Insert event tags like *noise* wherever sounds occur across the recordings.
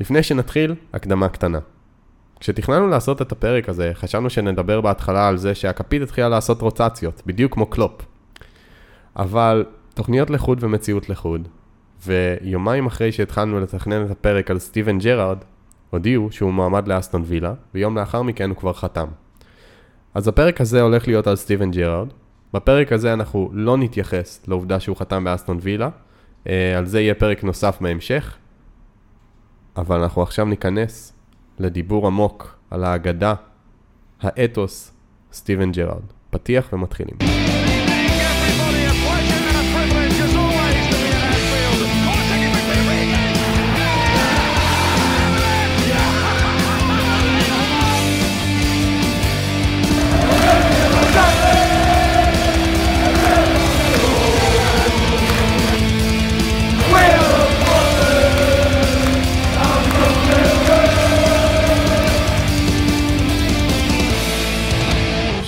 לפני שנתחיל, הקדמה קטנה. כשתכננו לעשות את הפרק הזה, חשבנו שנדבר בהתחלה על זה שהכפית התחילה לעשות רוטציות, בדיוק כמו קלופ. אבל תוכניות לחוד ומציאות לחוד, ויומיים אחרי שהתחלנו לתכנן את הפרק על סטיבן ג'רארד, הודיעו שהוא מועמד לאסטון וילה, ויום לאחר מכן הוא כבר חתם. אז הפרק הזה הולך להיות על סטיבן ג'רארד. בפרק הזה אנחנו לא נתייחס לעובדה שהוא חתם באסטון וילה, אה, על זה יהיה פרק נוסף בהמשך, אבל אנחנו עכשיו ניכנס לדיבור עמוק על האגדה, האתוס, סטיבן ג'רארד. פתיח ומתחילים.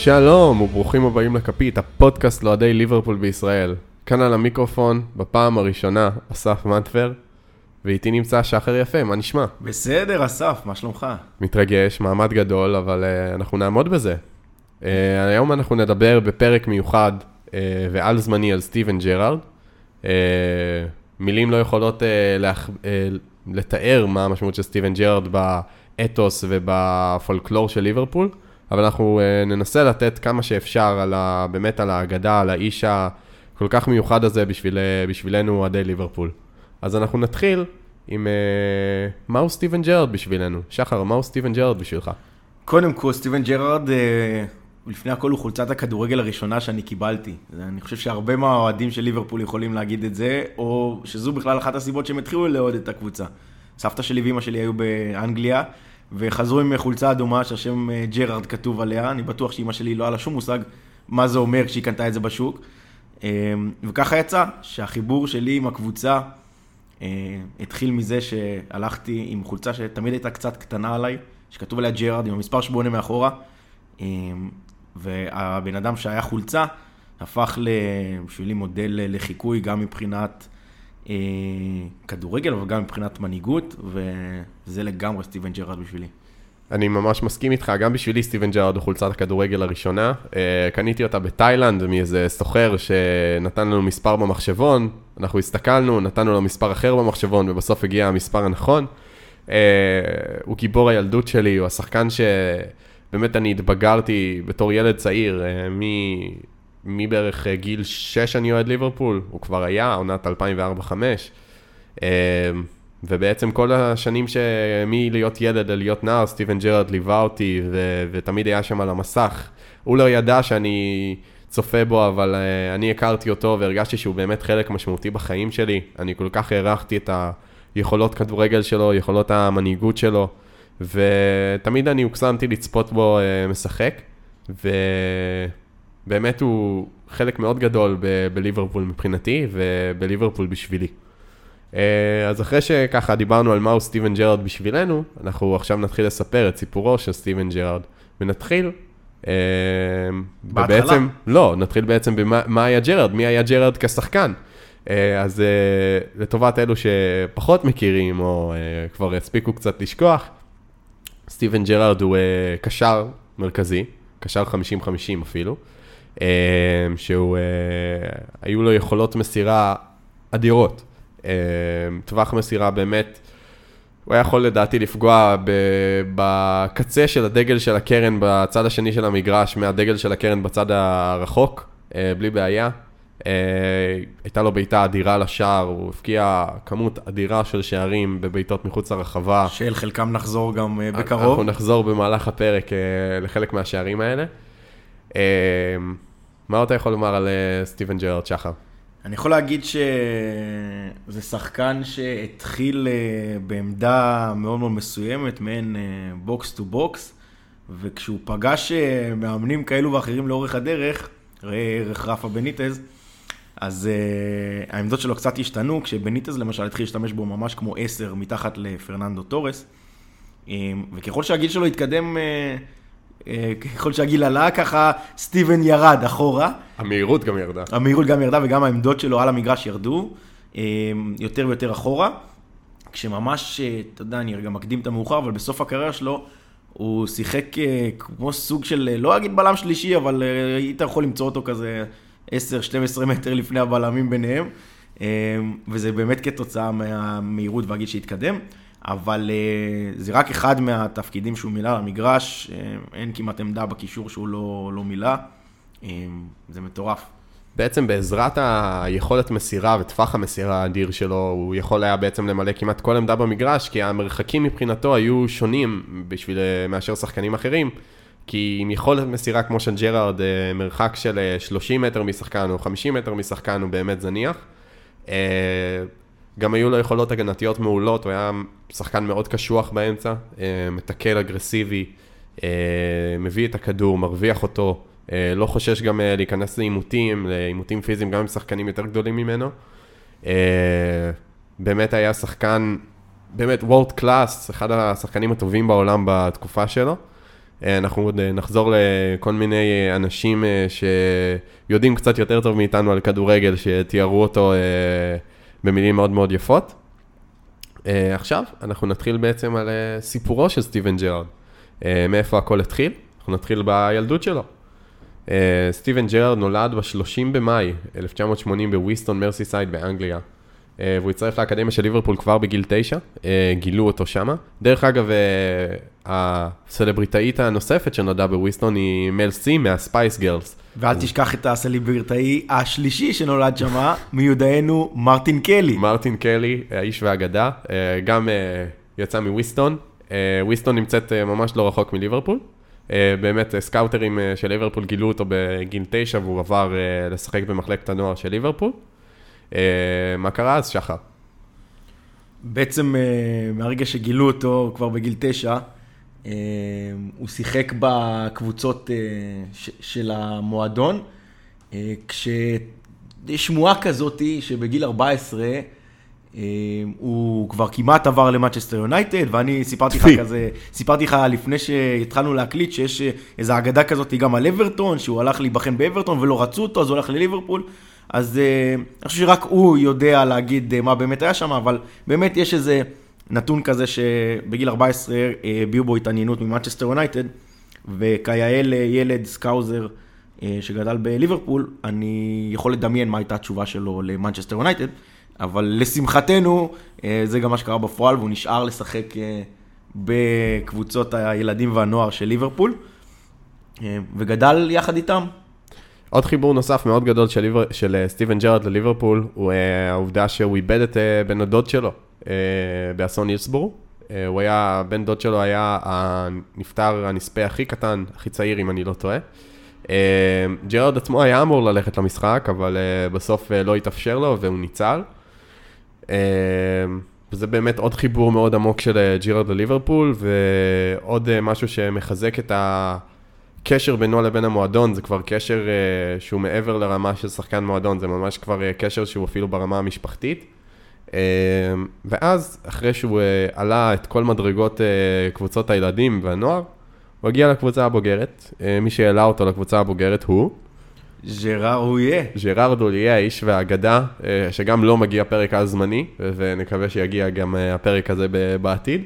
שלום וברוכים הבאים לכפית, הפודקאסט לאוהדי ליברפול בישראל. כאן על המיקרופון, בפעם הראשונה, אסף מנטבר, ואיתי נמצא שחר יפה, מה נשמע? בסדר, אסף, מה שלומך? מתרגש, מעמד גדול, אבל אה, אנחנו נעמוד בזה. אה, היום אנחנו נדבר בפרק מיוחד אה, ועל זמני על סטיבן ג'רארד. אה, מילים לא יכולות אה, להח... אה, לתאר מה המשמעות של סטיבן ג'רארד באתוס ובפולקלור של ליברפול, אבל אנחנו אה, ננסה לתת כמה שאפשר על ה... באמת על האגדה, על האיש הכל כך מיוחד הזה בשביל, אה, בשבילנו אוהדי ליברפול. אז אנחנו נתחיל עם אה, מהו סטיבן ג'רארד בשבילנו. שחר, מהו סטיבן ג'רארד בשבילך? קודם כל, סטיבן ג'רארד, אה, לפני הכל הוא חולצת הכדורגל הראשונה שאני קיבלתי. אני חושב שהרבה מהאוהדים של ליברפול יכולים להגיד את זה, או שזו בכלל אחת הסיבות שהם התחילו לאהוד את הקבוצה. סבתא שלי ואימא שלי היו באנגליה, וחזרו עם חולצה אדומה שהשם אה, ג'רארד כתוב עליה. אני בטוח שאימא שלי לא היה לה שום מושג מה זה אומר כשהיא קנתה את זה בשוק. אה, וככה יצא שהחיבור שלי עם הקבוצה אה, התחיל מזה שהלכתי עם חולצה שתמיד הייתה קצת קטנה עליי, שכתוב עליה ג'רארד עם המספר 8 מאחורה, והבן אדם שהיה חולצה הפך בשבילי מודל לחיקוי גם מבחינת כדורגל, אבל גם מבחינת מנהיגות, וזה לגמרי סטיבן ג'רארד בשבילי. אני ממש מסכים איתך, גם בשבילי סטיבן ג'רארד הוא חולצת הכדורגל הראשונה. אה, קניתי אותה בתאילנד מאיזה סוחר שנתן לנו מספר במחשבון, אנחנו הסתכלנו, נתנו לו מספר אחר במחשבון, ובסוף הגיע המספר הנכון. אה, הוא גיבור הילדות שלי, הוא השחקן שבאמת אני התבגרתי בתור ילד צעיר, אה, מ... מבערך אה, גיל 6 אני אוהד ליברפול, הוא כבר היה, עונת 2004-2005. אה, ובעצם כל השנים שמלהיות ילד ללהיות נער, סטיבן ג'רארד ליווה אותי ו- ותמיד היה שם על המסך. הוא לא ידע שאני צופה בו, אבל uh, אני הכרתי אותו והרגשתי שהוא באמת חלק משמעותי בחיים שלי. אני כל כך הערכתי את היכולות כדורגל שלו, יכולות המנהיגות שלו, ותמיד אני הוקסמתי לצפות בו uh, משחק, ובאמת הוא חלק מאוד גדול ב- בליברפול מבחינתי ובליברפול בשבילי. אה, אז אחרי שככה דיברנו על מהו סטיבן ג'רארד בשבילנו, אנחנו עכשיו נתחיל לספר את סיפורו של סטיבן ג'רארד, ונתחיל... אה, בהתחלה. ובעצם, לא, נתחיל בעצם במה מה היה ג'רארד, מי היה ג'רארד כשחקן. אה, אז לטובת אלו שפחות מכירים, או כבר הספיקו קצת לשכוח, סטיבן ג'רארד הוא קשר מרכזי, קשר 50-50 אפילו, שהוא, אה, היו לו יכולות מסירה אדירות. אה, טווח מסירה באמת, הוא היה יכול לדעתי לפגוע בקצה של הדגל של הקרן בצד השני של המגרש, מהדגל של הקרן בצד הרחוק, אה, בלי בעיה. אה, הייתה לו בעיטה אדירה לשער, הוא הבקיע כמות אדירה של שערים בבעיטות מחוץ לרחבה. שאל חלקם נחזור גם אה, אנחנו בקרוב. נחזור במהלך הפרק לחלק מהשערים האלה. מה אתה יכול לומר על אה, סטיבן ג'רארד שחר? אני יכול להגיד שזה שחקן שהתחיל אה, בעמדה מאוד מאוד מסוימת, מעין box to box, וכשהוא פגש אה, מאמנים כאלו ואחרים לאורך הדרך, ראה ערך רפה בניטז, אז העמדות שלו קצת השתנו, כשבניטז למשל התחיל להשתמש בו ממש כמו עשר מתחת לפרננדו תורס, um, וככל שהגיל שלו התקדם, ככל שהגיל עלה, ככה סטיבן ירד אחורה. המהירות גם ירדה. המהירות גם ירדה וגם העמדות שלו על המגרש ירדו, אה, יותר ויותר אחורה. כשממש, אה, אתה יודע, אני רגע מקדים את המאוחר, אבל בסוף הקריירה שלו, הוא שיחק אה, כמו סוג של, אה, לא אגיד בלם שלישי, אבל אה, היית יכול למצוא אותו כזה 10-12 מטר לפני הבלמים ביניהם, אה, וזה באמת כתוצאה מהמהירות והגיל שהתקדם. אבל אה, זה רק אחד מהתפקידים שהוא מילא למגרש, אה, אין כמעט עמדה בקישור שהוא לא, לא מילא, אה, זה מטורף. בעצם בעזרת היכולת מסירה וטווח המסירה האדיר שלו, הוא יכול היה בעצם למלא כמעט כל עמדה במגרש, כי המרחקים מבחינתו היו שונים בשביל, מאשר שחקנים אחרים. כי עם יכולת מסירה כמו של ג'רארד, מרחק של אה, 30 מטר משחקן או 50 מטר משחקן הוא באמת זניח. גם היו לו יכולות הגנתיות מעולות, הוא היה שחקן מאוד קשוח באמצע, אה, מתקל אגרסיבי, אה, מביא את הכדור, מרוויח אותו, אה, לא חושש גם להיכנס לעימותים, לעימותים פיזיים גם עם שחקנים יותר גדולים ממנו. באמת היה שחקן, באמת וורד קלאס, אחד השחקנים הטובים בעולם בתקופה שלו. אנחנו עוד נחזור לכל מיני אנשים שיודעים קצת יותר טוב מאיתנו על כדורגל, שתיארו אותו במילים מאוד מאוד יפות. אה, עכשיו, אנחנו נתחיל בעצם על אה, סיפורו של סטיבן ג'רארד. אה, מאיפה הכל התחיל? אנחנו נתחיל בילדות שלו. סטיבן ג'רארד נולד ב-30 במאי 1980 בוויסטון מרסיסייד באנגליה. אה, והוא הצטרף לאקדמיה של ליברפול כבר בגיל 9, אה, גילו אותו שמה. דרך אגב, אה, הסלבריטאית הנוספת שנולדה בוויסטון היא מל סי מהספייס גרלס. ואל תשכח את הסלבריטאי השלישי שנולד שמה, מיודענו מרטין קלי. מרטין קלי, האיש והאגדה, גם יצא מוויסטון. וויסטון נמצאת ממש לא רחוק מליברפול. באמת, סקאוטרים של ליברפול גילו אותו בגיל 9 והוא עבר לשחק במחלקת הנוער של ליברפול. אה, מה קרה אז, שחר? בעצם אה, מהרגע שגילו אותו כבר בגיל תשע, אה, הוא שיחק בקבוצות של המועדון, אה, כשיש שמועה כזאתי שבגיל 14 אה, הוא כבר כמעט עבר למנצ'סטר יונייטד, ואני סיפרתי לך. כזה- סיפרתי לך לפני שהתחלנו להקליט שיש איזו אגדה כזאת גם על אברטון, שהוא הלך להיבחן באברטון ולא רצו אותו, אז הוא הלך לליברפול. אז אה, אני חושב שרק הוא יודע להגיד אה, מה באמת היה שם, אבל באמת יש איזה נתון כזה שבגיל 14 אה, הביעו בו התעניינות ממנצ'סטר יונייטד, וכיאה לילד סקאוזר שגדל בליברפול, אני יכול לדמיין מה הייתה התשובה שלו למנצ'סטר יונייטד, אבל לשמחתנו, זה גם מה שקרה בפועל, והוא נשאר לשחק בקבוצות הילדים והנוער של ליברפול, וגדל יחד איתם. עוד חיבור נוסף מאוד גדול של, ליבר, של אה, סטיבן ג'רארד לליברפול, הוא אה, העובדה שהוא איבד את אה, בן הדוד שלו באסון הילסבורג. אה, הוא היה, בן דוד שלו היה הנפטר הנספה הכי קטן, הכי צעיר אם אני לא טועה. ג'רארד עצמו היה אמור ללכת למשחק, אבל בסוף לא התאפשר לו והוא ניצל. וזה באמת עוד חיבור מאוד עמוק של ג'רארד לליברפול, ועוד משהו שמחזק את הקשר בינו לבין המועדון, זה כבר קשר אה, שהוא מעבר לרמה של שחקן מועדון, זה ממש כבר אה, קשר שהוא אפילו ברמה המשפחתית. אה, ואז, אחרי שהוא אה, עלה את כל מדרגות אה, קבוצות הילדים והנוער, הוא הגיע לקבוצה הבוגרת. אה, מי שהעלה אותו לקבוצה הבוגרת הוא ז'רר הוא יהיה. ז'רארד אוליה, האיש והאגדה, אה, שגם לא מגיע פרק על זמני, ונקווה שיגיע גם אה, הפרק הזה בעתיד.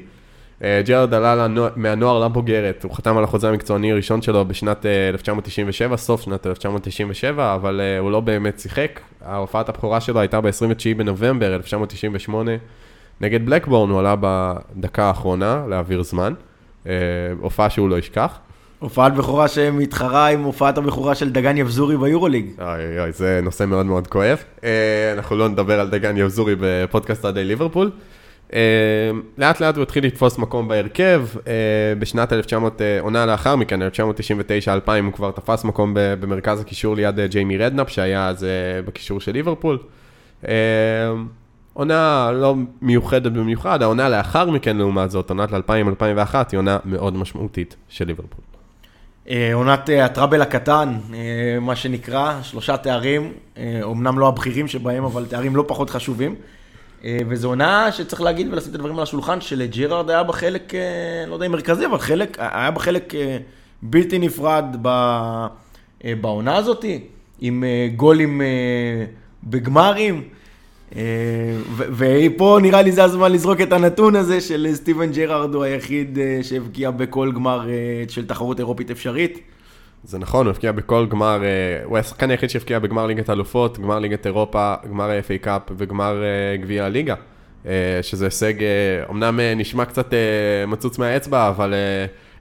אה, ג'רארד עלה מהנוער לבוגרת, הוא חתם על החוזה המקצועני הראשון שלו בשנת אה, 1997, סוף שנת 1997, אבל אה, הוא לא באמת שיחק. ההופעת הבכורה שלו הייתה ב-29 בנובמבר 1998. נגד בלקבורן הוא עלה בדקה האחרונה להעביר זמן, אה, הופעה שהוא לא ישכח. הופעת בכורה שמתחרה עם הופעת הבכורה של דגן יבזורי ביורוליג. אוי אוי, זה נושא מאוד מאוד כואב. אה, אנחנו לא נדבר על דגן יבזורי בפודקאסט אוהדי ליברפול. אה, לאט לאט הוא התחיל לתפוס מקום בהרכב, אה, בשנת 1900, אה, עונה לאחר מכן, 1999-2000, הוא כבר תפס מקום במרכז הקישור ליד אה, ג'יימי רדנאפ, שהיה אז בקישור של ליברפול. אה, עונה לא מיוחדת במיוחד, העונה לאחר מכן, לעומת זאת, עונת 2000-2001, היא עונה מאוד משמעותית של ליברפול. עונת הטראבל הקטן, מה שנקרא, שלושה תארים, אומנם לא הבכירים שבהם, אבל תארים לא פחות חשובים. אה, וזו עונה שצריך להגיד ולשים את הדברים על השולחן, שלג'ירארד היה בה חלק, אה, לא יודע אם מרכזי, אבל חלק, היה בה חלק אה, בלתי נפרד אה, בעונה הזאת, עם אה, גולים אה, בגמרים. אה, ופה נראה לי זה הזמן לזרוק את הנתון הזה של סטיבן ג'רארד הוא היחיד אה, שהבקיע בכל גמר אה, של תחרות אירופית אפשרית. זה נכון, הוא הבקיע בכל גמר, אה, הוא השחקן היחיד שהבקיע בגמר ליגת האלופות, גמר ליגת אירופה, גמר ה-FA Cup וגמר אה, גביע הליגה. אה, שזה הישג, אמנם נשמע קצת מצוץ מהאצבע, אבל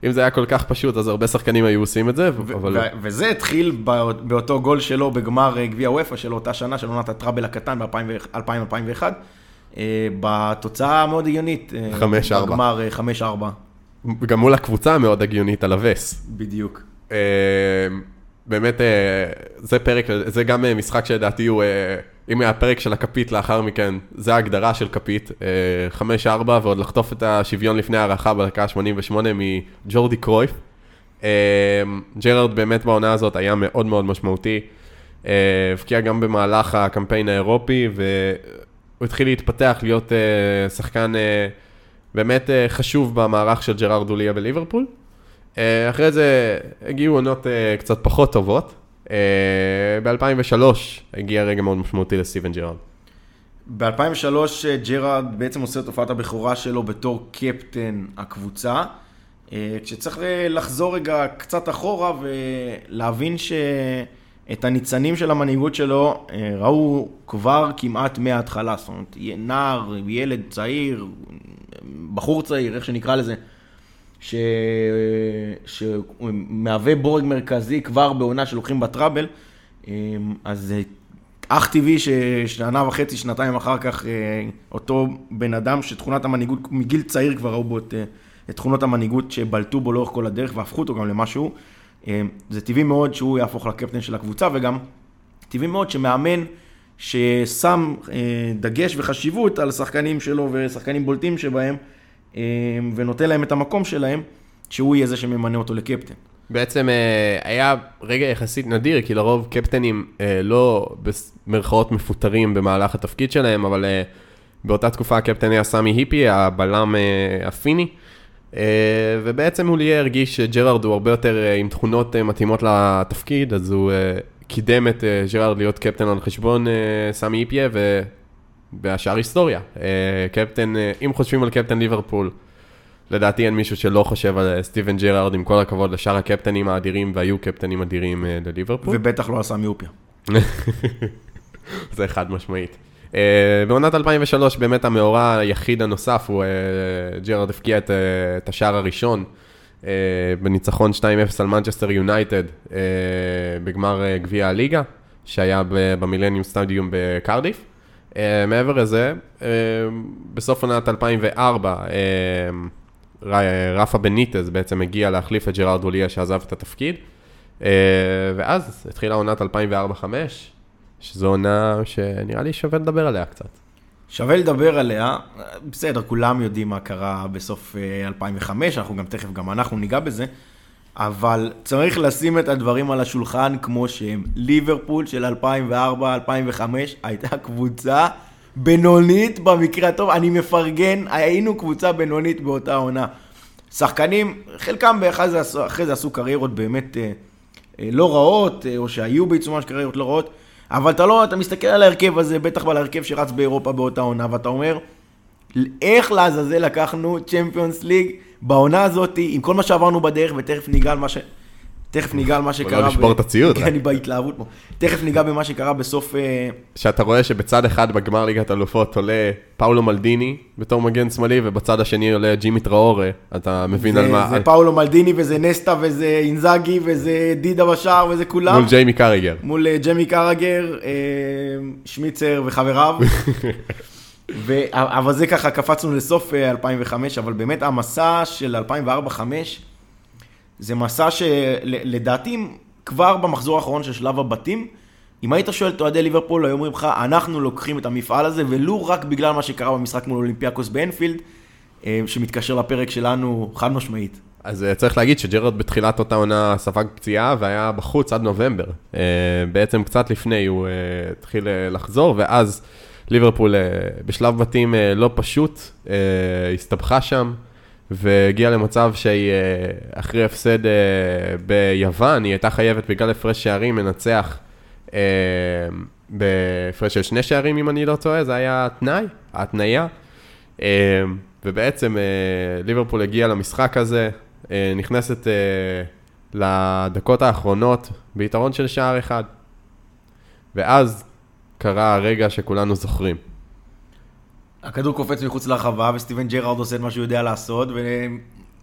אם זה היה כל כך פשוט, אז הרבה שחקנים היו עושים את זה, אבל... ו- וזה התחיל בא- באותו גול שלו בגמר גביע וופא של אותה שנה, של עונת הטראבל הקטן ב-2000-2001, בתוצאה המאוד הגיונית. אה, 5-4. בגמר אה, 5-4, גם מול הקבוצה המאוד הגיונית על הווס. בדיוק. אה, באמת, אה, זה פרק, זה גם אה, משחק שלדעתי הוא, אה, אם היה פרק של הכפית לאחר מכן, זה ההגדרה של כפית, אה, 5-4 ועוד לחטוף את השוויון לפני הערכה בדקה ה-88 מג'ורדי קרויף. אה, ג'רארד באמת בעונה הזאת היה מאוד מאוד משמעותי, אה, הבקיע גם במהלך הקמפיין האירופי, והוא התחיל להתפתח להיות שחקן באמת חשוב במערך של ג'רארד דוליה בליברפול. אה, אחרי זה הגיעו עונות אה, קצת פחות טובות. ב-2003 הגיע רגע מאוד משמעותי לסטיבן ג'רארד. ב-2003 ג'רארד בעצם עושה את הופעת הבכורה שלו בתור קפטן הקבוצה. אה, כשצריך אה, לחזור רגע קצת אחורה ולהבין שאת הניצנים של המנהיגות שלו אה, ראו כבר כמעט מההתחלה. זאת אומרת, נער, ילד צעיר, בחור צעיר, איך שנקרא לזה, ש... בורג מרכזי כבר בעונה שלוקחים בטראבל. אז זה אך טבעי ששנה וחצי, שנתיים אחר כך, אה, אותו בן אדם שתכונת המנהיגות, מגיל צעיר כבר ראו בו את, אה, את תכונות המנהיגות שבלטו בו לאורך כל הדרך והפכו אותו גם למשהו. אה, זה טבעי מאוד שהוא יהפוך לקפטן של הקבוצה, וגם טבעי מאוד שמאמן ששם דגש וחשיבות על שחקנים שלו ושחקנים בולטים שבהם, ונותן להם את המקום שלהם, שהוא יהיה זה שממנה אותו לקפטן. בעצם אה, היה רגע יחסית נדיר, כי לרוב קפטנים אה, לא במרכאות מפוטרים במהלך התפקיד שלהם, אבל אה, באותה תקופה הקפטן היה סמי היפיה, הבלם הפיני, ובעצם הולייה הרגיש שג'רארד הוא הרבה יותר עם תכונות מתאימות לתפקיד, אז הוא קידם את ג'רארד להיות קפטן על חשבון סמי היפיה, והשאר היסטוריה. קפטן, אם חושבים על קפטן ליברפול, לדעתי אין מישהו שלא חושב על אה, סטיבן ג'רארד, עם כל הכבוד לשאר הקפטנים האדירים, והיו קפטנים אדירים אה, לליברפול. ובטח לא על סמי היפיה. *laughs* זה חד משמעית. אה, בעונת 2003 באמת המאורע היחיד הנוסף הוא אה, ג'רארד הבקיע את, אה, את השער הראשון אה, בניצחון 2-0 על מנצ'סטר יונייטד אה, בגמר אה, גביע הליגה, שהיה במילניום סטדיום בקרדיף. Uh, מעבר לזה, uh, בסוף עונת 2004, uh, רפה בניטז בעצם הגיע להחליף את ג'רארד אוליה שעזב את התפקיד. אה, ואז התחילה עונת 2004-2005, שזו עונה שנראה לי שווה לדבר עליה קצת. שווה לדבר עליה, בסדר, כולם יודעים מה קרה בסוף 2005, אה, אנחנו גם תכף, גם אנחנו ניגע בזה, אבל צריך לשים את הדברים על השולחן כמו שהם. ליברפול של 2004-2005 הייתה קבוצה בינונית במקרה הטוב, אני מפרגן, היינו קבוצה בינונית באותה עונה. שחקנים, חלקם אחרי זה, אחרי זה עשו קריירות באמת אה, אה, לא רעות, אה, או שהיו בעיצומן של קריירות לא רעות, אבל אתה לא, אתה מסתכל על ההרכב הזה, בטח על ההרכב שרץ באירופה באותה עונה, ואתה אומר, איך לעזאזל לקחנו צ'מפיונס ליג בעונה הזאת, עם כל מה שעברנו בדרך, ותכף ניגע על מה ש... תכף ניגע על מה שקרה. לא לשבור את הציוד. כן, אני בהתלהבות פה. תכף ניגע במה שקרה בסוף... אה, שאתה רואה שבצד אחד בגמר ליגת אלופות עולה פאולו מלדיני בתור מגן שמאלי, ובצד השני עולה ג'ימי טראורה, אתה מבין על מה... זה פאולו מלדיני וזה נסטה וזה אינזאגי וזה דידה בשער וזה כולם. מול ג'יימי קריגר. מול אה, ג'יימי קרגר, אה, שמיצר וחבריו. *laughs* ו... אבל זה ככה, קפצנו לסוף 2005, אבל באמת המסע של 2004-2005, זה מסע שלדעתי כבר במחזור האחרון של שלב הבתים, אם היית שואל את אוהדי ליברפול, היו אומרים לך, אנחנו לוקחים את המפעל הזה, ולו רק בגלל מה שקרה במשחק מול אולימפיאקוס באנפילד, אה, שמתקשר לפרק שלנו חד משמעית. אז אה, צריך להגיד שג'רד בתחילת אותה עונה ספג פציעה והיה בחוץ עד נובמבר. אה, בעצם קצת לפני הוא התחיל לחזור, ואז ליברפול בשלב בתים לא פשוט, הסתבכה שם. והגיעה למצב שהיא אחרי הפסד ביוון, היא הייתה חייבת בגלל הפרש שערים לנצח בהפרש של שני שערים, אם אני לא טועה, זה היה התנאי, ההתניה. אה, ובעצם אה, ליברפול הגיעה למשחק הזה, אה, נכנסת אה, לדקות האחרונות ביתרון של שער אחד. ואז קרה הרגע שכולנו זוכרים. הכדור קופץ מחוץ לרחבה, וסטיבן ג'רארד עושה את מה שהוא יודע לעשות,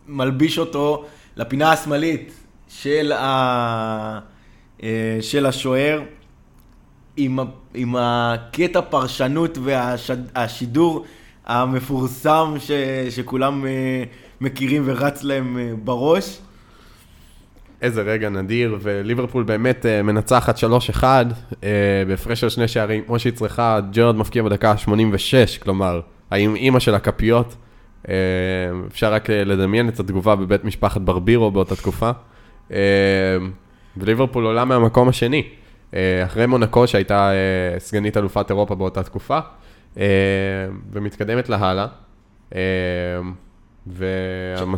ומלביש אותו לפינה השמאלית של, ה... אה, של השוער, עם, ה... עם הקטע פרשנות והשידור המפורסם ש... שכולם אה, מכירים ורץ להם אה, בראש. איזה רגע נדיר, וליברפול באמת אה, מנצחת 3-1 אה, בהפרש של שני שערים, כמו שהיא צריכה, ג'רד מפקיע בדקה ה-86, כלומר, האם אימא של הכפיות. אה, אפשר רק לדמיין את התגובה בבית משפחת ברבירו באותה תקופה. אה, וליברפול עולה מהמקום השני, אה, אחרי מונקו שהייתה אה, סגנית אלופת אירופה באותה תקופה, אה, ומתקדמת להלאה.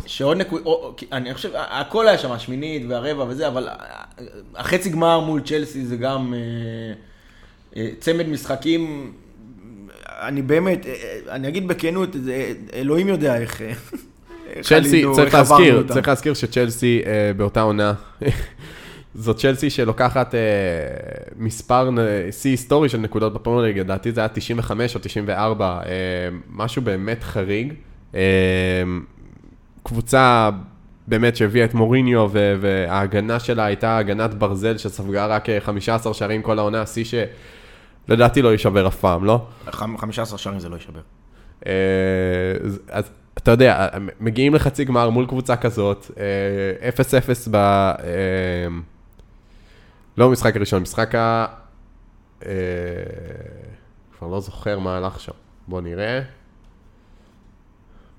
שעוד נקודה, אני חושב, הכל היה שם, השמינית והרבע וזה, אבל החצי גמר מול צ'לסי זה גם אה, אה, צמד משחקים, אני באמת, אה, אני אגיד בכנות, אלוהים יודע איך... צ'לסי, צריך להזכיר. צריך להזכיר שצ'לסי באותה עונה, *laughs* זאת צ'לסי שלוקחת מספר, שיא היסטורי של נקודות בפרמייר ליג, לדעתי זה היה 95 או 94, אה, משהו באמת חריג. אה, קבוצה באמת שהביאה את מוריניו, וההגנה שלה הייתה הגנת ברזל שספגה רק אה, 15 שערים כל העונה, שיא שלדעתי לא יישבר אף פעם, לא? חמ- 15 שערים זה לא יישבר. אה, אז- אתה יודע, מגיעים לחצי גמר מול קבוצה כזאת, אה, 0-0 ב... אה, לא במשחק הראשון, משחק ה... אה, כבר לא זוכר מה הלך שם. בוא נראה.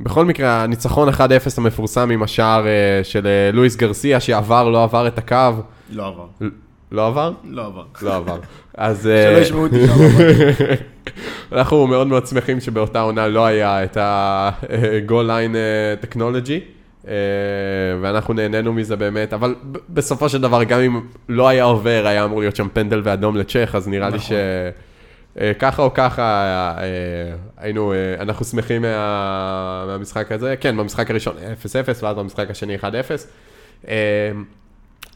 בכל מקרה, הניצחון 1-0 המפורסם עם השער אה, של אה, לואיס גרסיה, שעבר, לא עבר את הקו. לא עבר. לא עבר? לא עבר. לא עבר. *laughs* אז... שלא אה, ישמעו אותי שם. *laughs* אנחנו מאוד מאוד שמחים שבאותה עונה לא היה את ה-goal line technology, ואנחנו נהנינו מזה באמת, אבל בסופו של דבר, גם אם לא היה עובר, היה אמור להיות שם פנדל ואדום לצ'ך, אז נראה לי נכון. שככה או ככה אה, היינו, אה, אנחנו שמחים מה- מהמשחק הזה, כן, במשחק הראשון 0-0, ואז במשחק השני 1-0. אה,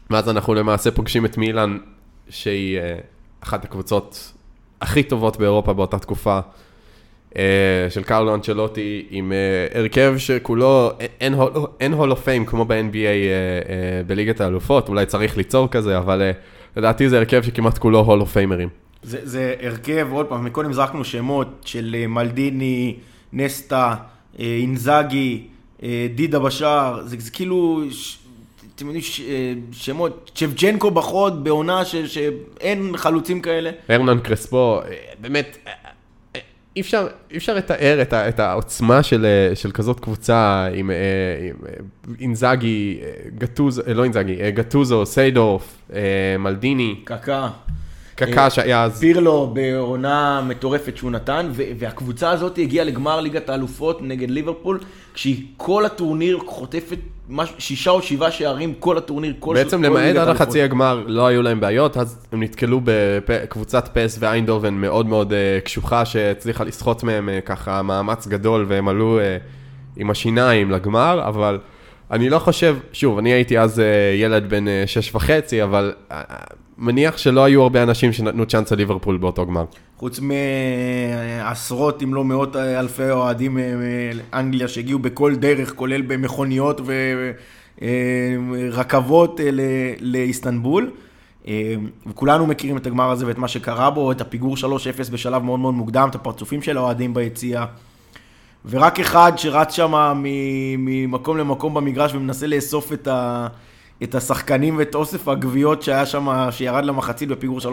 ואז אנחנו למעשה פוגשים את מילאן, שהיא אה, אחת הקבוצות הכי טובות באירופה באותה תקופה, אה, של קרלו אנצ'לוטי, עם אה, הרכב שכולו, אין, אין Hall of Fame כמו ב-NBA אה, אה, בליגת האלופות, אולי צריך ליצור כזה, אבל אה, לדעתי זה הרכב שכמעט כולו Hall of Famer ים. זה, זה הרכב, עוד פעם, מקודם זרקנו שמות של אה, מלדיני, נסטה, אה, אינזאגי, אה, דידה בשאר, זה, זה כאילו, ש, אתם יודעים, ש, שמות, שבצ'נקו בחוד בעונה ש, שאין חלוצים כאלה. הרנן קרספו, באמת, אי אפשר, אי אפשר לתאר את, ה, את העוצמה של, של כזאת קבוצה עם, עם אינזאגי, גטוזו, לא אינזאגי, גטוזו, סיידורף, מלדיני, קקה. קקה שהיה אז... פירלו בעונה מטורפת שהוא נתן, והקבוצה הזאת הגיעה לגמר ליגת האלופות נגד ליברפול, כשהיא כל הטורניר חוטפת שישה או שבעה שערים, כל הטורניר, כל בעצם כל למעט ליגת עד. החצי הגמר לא היו להם בעיות, אז הם נתקלו בקבוצת פס ואיינדובן מאוד מאוד אה, קשוחה שהצליחה לסחוט מהם אה, ככה מאמץ גדול והם עלו אה, עם השיניים לגמר, אבל אני לא חושב, שוב, אני הייתי אז אה, ילד בן אה, שש וחצי, אבל אה, מניח שלא היו הרבה אנשים שנתנו צ'אנס לליברפול באותו גמר. חוץ מעשרות אם לא מאות אלפי אוהדים אה, מאנגליה שהגיעו בכל דרך, כולל במכוניות ורכבות אה, לאיסטנבול. אה, וכולנו מכירים את הגמר הזה ואת מה שקרה בו, את הפיגור 3-0 בשלב מאוד מאוד מוקדם, את הפרצופים של האוהדים ביציאה. ורק אחד שרץ שם ממקום למקום במגרש ומנסה לאסוף את, ה, את השחקנים ואת אוסף הגביעות שהיה שם, שירד למחצית בפיגור 3-0.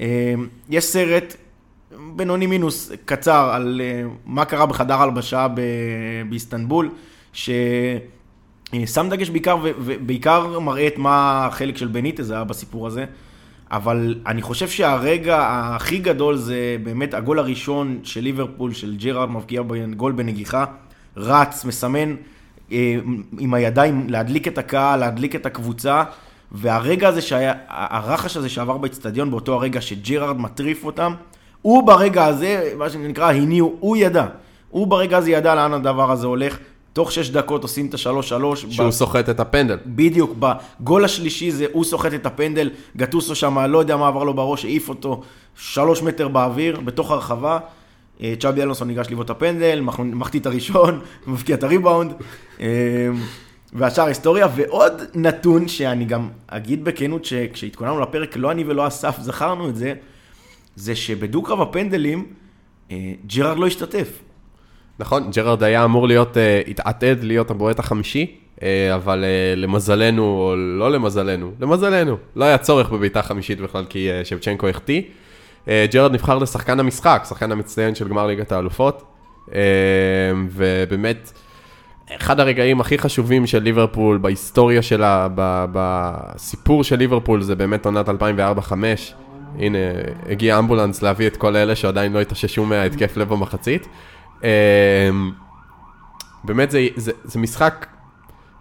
אה, יש סרט, בינוני מינוס, קצר, על אה, מה קרה בחדר הלבשה באיסטנבול, ששם דגש בעיקר, ובעיקר מראה את מה החלק של בניטז היה בסיפור הזה. אבל אני חושב שהרגע הכי גדול זה באמת הגול הראשון של ליברפול, של ג'רארד מבקיע גול בנגיחה, רץ, מסמן אה, עם הידיים להדליק את הקהל, להדליק את הקבוצה, והרגע הזה שהיה, הרחש הזה שעבר באצטדיון באותו הרגע שג'רארד מטריף אותם, הוא ברגע הזה, מה שנקרא, הניעו, הוא ידע. הוא ברגע הזה ידע לאן הדבר הזה הולך. תוך שש דקות עושים את השלוש-שלוש. שהוא סוחט את הפנדל. בדיוק, בגול השלישי זה הוא סוחט את הפנדל, גטוסו שם, לא יודע מה עבר לו בראש, העיף אותו שלוש מטר באוויר, בתוך הרחבה. אה, צ'אבי אלונסון ניגש לבעוט את הפנדל, מח- מחטיא את הראשון, *laughs* מבקיע את הריבאונד, אה, והשאר היסטוריה. ועוד נתון שאני גם אגיד בכנות, שכשהתכוננו לפרק, לא אני ולא אסף זכרנו את זה, זה שבדו-קרב הפנדלים, אה, ג'רארד לא השתתף. נכון, ג'רארד היה אמור להיות, התעתד להיות הבועט החמישי, אבל למזלנו, או לא למזלנו, למזלנו, לא היה צורך בבעיטה חמישית בכלל, כי שבצ'נקו החטיא. אה, ג'רארד נבחר לשחקן המשחק, שחקן המצטיין של גמר ליגת האלופות, אה, ובאמת, אחד הרגעים הכי חשובים של ליברפול בהיסטוריה שלה, בסיפור של ליברפול, זה באמת עונת 2004-2005. הנה, הגיע אמבולנס להביא את כל אלה שעדיין לא התאוששו מההתקף לב במחצית. אמ, באמת זה, זה, זה משחק,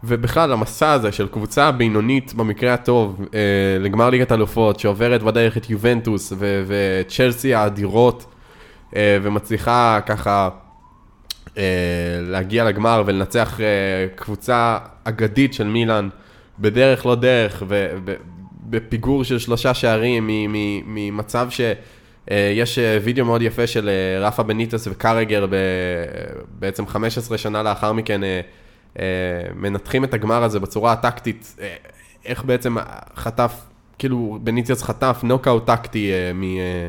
ובכלל המסע הזה של קבוצה בינונית במקרה הטוב אה, לגמר ליגת אלופות, שעוברת בדרך את יובנטוס וצ'לסי האדירות, אה, ומצליחה ככה אה, להגיע לגמר ולנצח אה, קבוצה אגדית של מילאן בדרך לא דרך, ובפיגור של שלושה שערים ממצב ש... אה, יש אה, וידאו מאוד יפה של אה, רפה בניטס וקרגר ב- בעצם 15 שנה לאחר מכן מנתחים את הגמר הזה בצורה הטקטית, אה, איך בעצם חטף, כאילו בניטס חטף נוקאוט טקטי אה, מ... אה,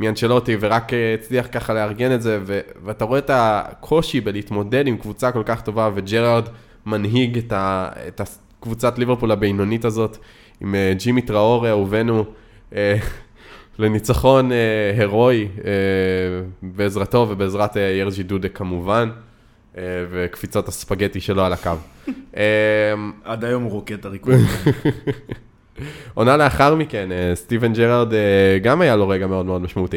מאנצ'לוטי, ורק אה, הצליח ככה לארגן את זה, ו- ואתה רואה את הקושי בלהתמודד עם קבוצה כל כך טובה, וג'רארד מנהיג את, ה- את הקבוצת ליברפול הבינונית הזאת, עם אה, ג'ימי טראור אהובנו, אה, *laughs* לניצחון אה, הירואי אה, בעזרתו ובעזרת אה, ירג'י דודה כמובן, אה, וקפיצות הספגטי שלו על הקו. אה, עד היום הוא רוקד את הריקוד. *laughs* עונה לאחר מכן, אה, סטיבן ג'רארד גם היה לו רגע מאוד מאוד משמעותי.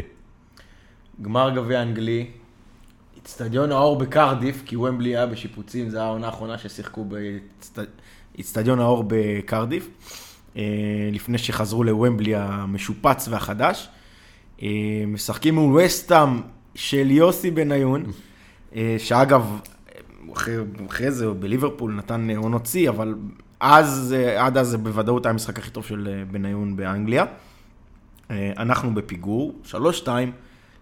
גמר גביע אנגלי, אצטדיון האור בקרדיף, כי ומבלי היה בשיפוצים, זו העונה האחרונה ששיחקו באצטדיון האור בקרדיף, לפני שחזרו לוומבלי המשופץ והחדש. משחקים מול וסטאם של יוסי בניון, שאגב, אחרי, אחרי זה בליברפול נתן אה, עונות שיא, אבל אז, אה, עד אז זה בוודאות היה המשחק הכי טוב של אה, בניון באנגליה. אנחנו בפיגור, 3-2,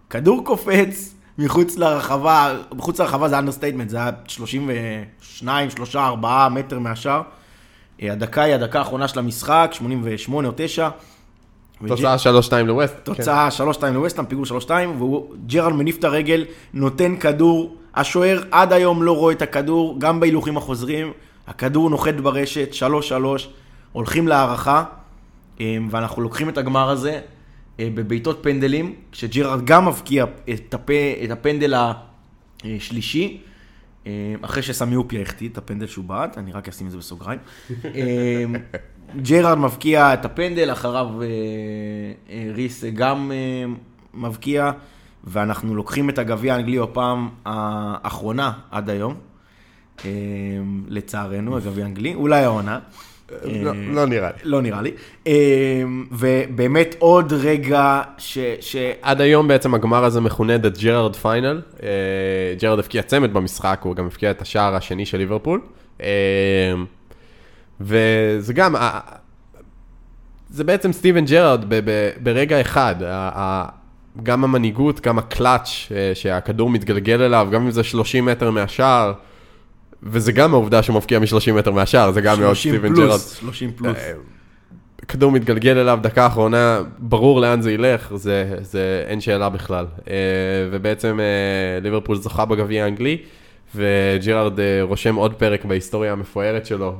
כדור קופץ מחוץ לרחבה, מחוץ לרחבה זה understatement, זה היה 32, 3, 4 מטר מהשער. הדקה היא הדקה האחרונה של המשחק, 88 או 9. תוצאה 3-2 לווסט. כן. תוצאה 3-2 לווסטהאם, פיגור 3-2, וג'רארד מניף את הרגל, נותן כדור, השוער עד היום לא רואה את הכדור, גם בהילוכים החוזרים, הכדור נוחת ברשת, 3-3, הולכים להערכה, אה, ואנחנו לוקחים את הגמר הזה אה, בבעיטות פנדלים, כשג'רארד גם מבקיע את, הפ... את הפנדל השלישי, אה, אחרי שסמי אופיה החטיא את הפנדל שהוא בעט, אני רק אשים את זה בסוגריים. ג'רארד מבקיע את הפנדל, אחריו ריס גם מבקיע, ואנחנו לוקחים את הגביע האנגלי בפעם האחרונה עד היום. אה, לצערנו, הגביע האנגלי, אולי העונה. לא- אה, לא נראה לי. לא נראה לי. אה, ובאמת עוד רגע ש... עד היום בעצם הגמר הזה מכונה The Gerrard Final. ג'רארד הבקיע צמד במשחק, הוא גם הבקיע את השער השני של ליברפול. וזה גם, זה בעצם סטיבן ג'רארד ברגע אחד. גם המנהיגות, גם הקלאץ' אה, שהכדור מתגלגל אליו, גם אם זה 30 מטר מהשער, וזה גם העובדה שהוא מבקיע מ-30 מטר מהשער, זה גם מאוד 30 סטיבן ג'רארד. 30 פלוס. אה, כדור מתגלגל אליו דקה אחרונה, ברור לאן זה ילך, זה, זה אין שאלה בכלל. אה, ובעצם ליברפול זוכה בגביע האנגלי, וג'רארד רושם עוד פרק בהיסטוריה המפוארת שלו,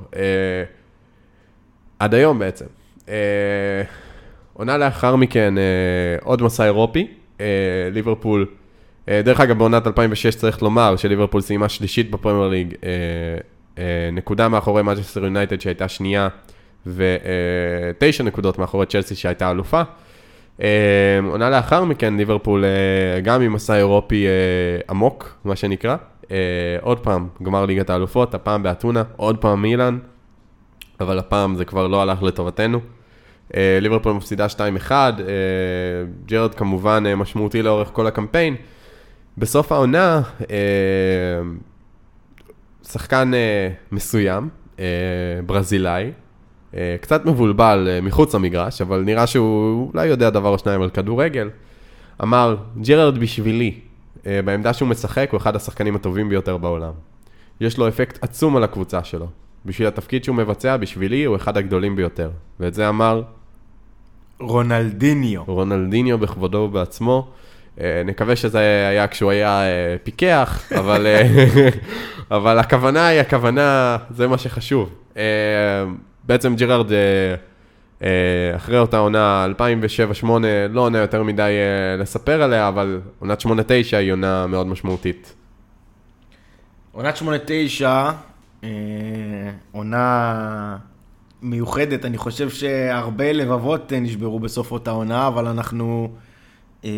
עד היום בעצם. אה, עונה לאחר מכן אה, עוד מסע אירופי, אה, ליברפול, אה, דרך אגב בעונת 2006 צריך לומר שליברפול סיימה שלישית בפרמייר ליג, אה, אה, נקודה מאחורי מנצ'סטר יונייטד שהייתה שנייה, ותשע נקודות מאחורי צ'לסי שהייתה אלופה. אה, עונה לאחר מכן ליברפול אה, גם עם מסע אירופי אה, עמוק, מה שנקרא. אה, עוד פעם, גמר ליגת האלופות, הפעם באתונה, עוד פעם מילאן. אבל הפעם זה כבר לא הלך לטובתנו. אה, ליברפול מפסידה 2-1, אה, ג'רד כמובן אה, משמעותי לאורך כל הקמפיין. בסוף העונה, שחקן מסוים, ברזילאי, קצת מבולבל מחוץ למגרש, אבל נראה שהוא אולי יודע דבר או שניים על כדורגל, אמר, ג'רארד בשבילי, בעמדה שהוא משחק, הוא אחד השחקנים הטובים ביותר בעולם. יש לו אפקט עצום על הקבוצה שלו. בשביל התפקיד שהוא מבצע, בשבילי, הוא אחד הגדולים ביותר. ואת זה אמר רונלדיניו. רונלדיניו בכבודו ובעצמו. אה, נקווה שזה היה כשהוא היה אה, פיקח, אבל, אה, *laughs* אבל הכוונה היא הכוונה, זה מה שחשוב. בעצם ג'רארד, אחרי אותה עונה 2007-2008, לא עונה יותר מדי לספר עליה, אבל עונת 8-9 היא עונה מאוד משמעותית. עונת 8-9, אה, עונה מיוחדת, אני חושב שהרבה לבבות אה, נשברו בסוף אותה עונה, אבל אנחנו אה,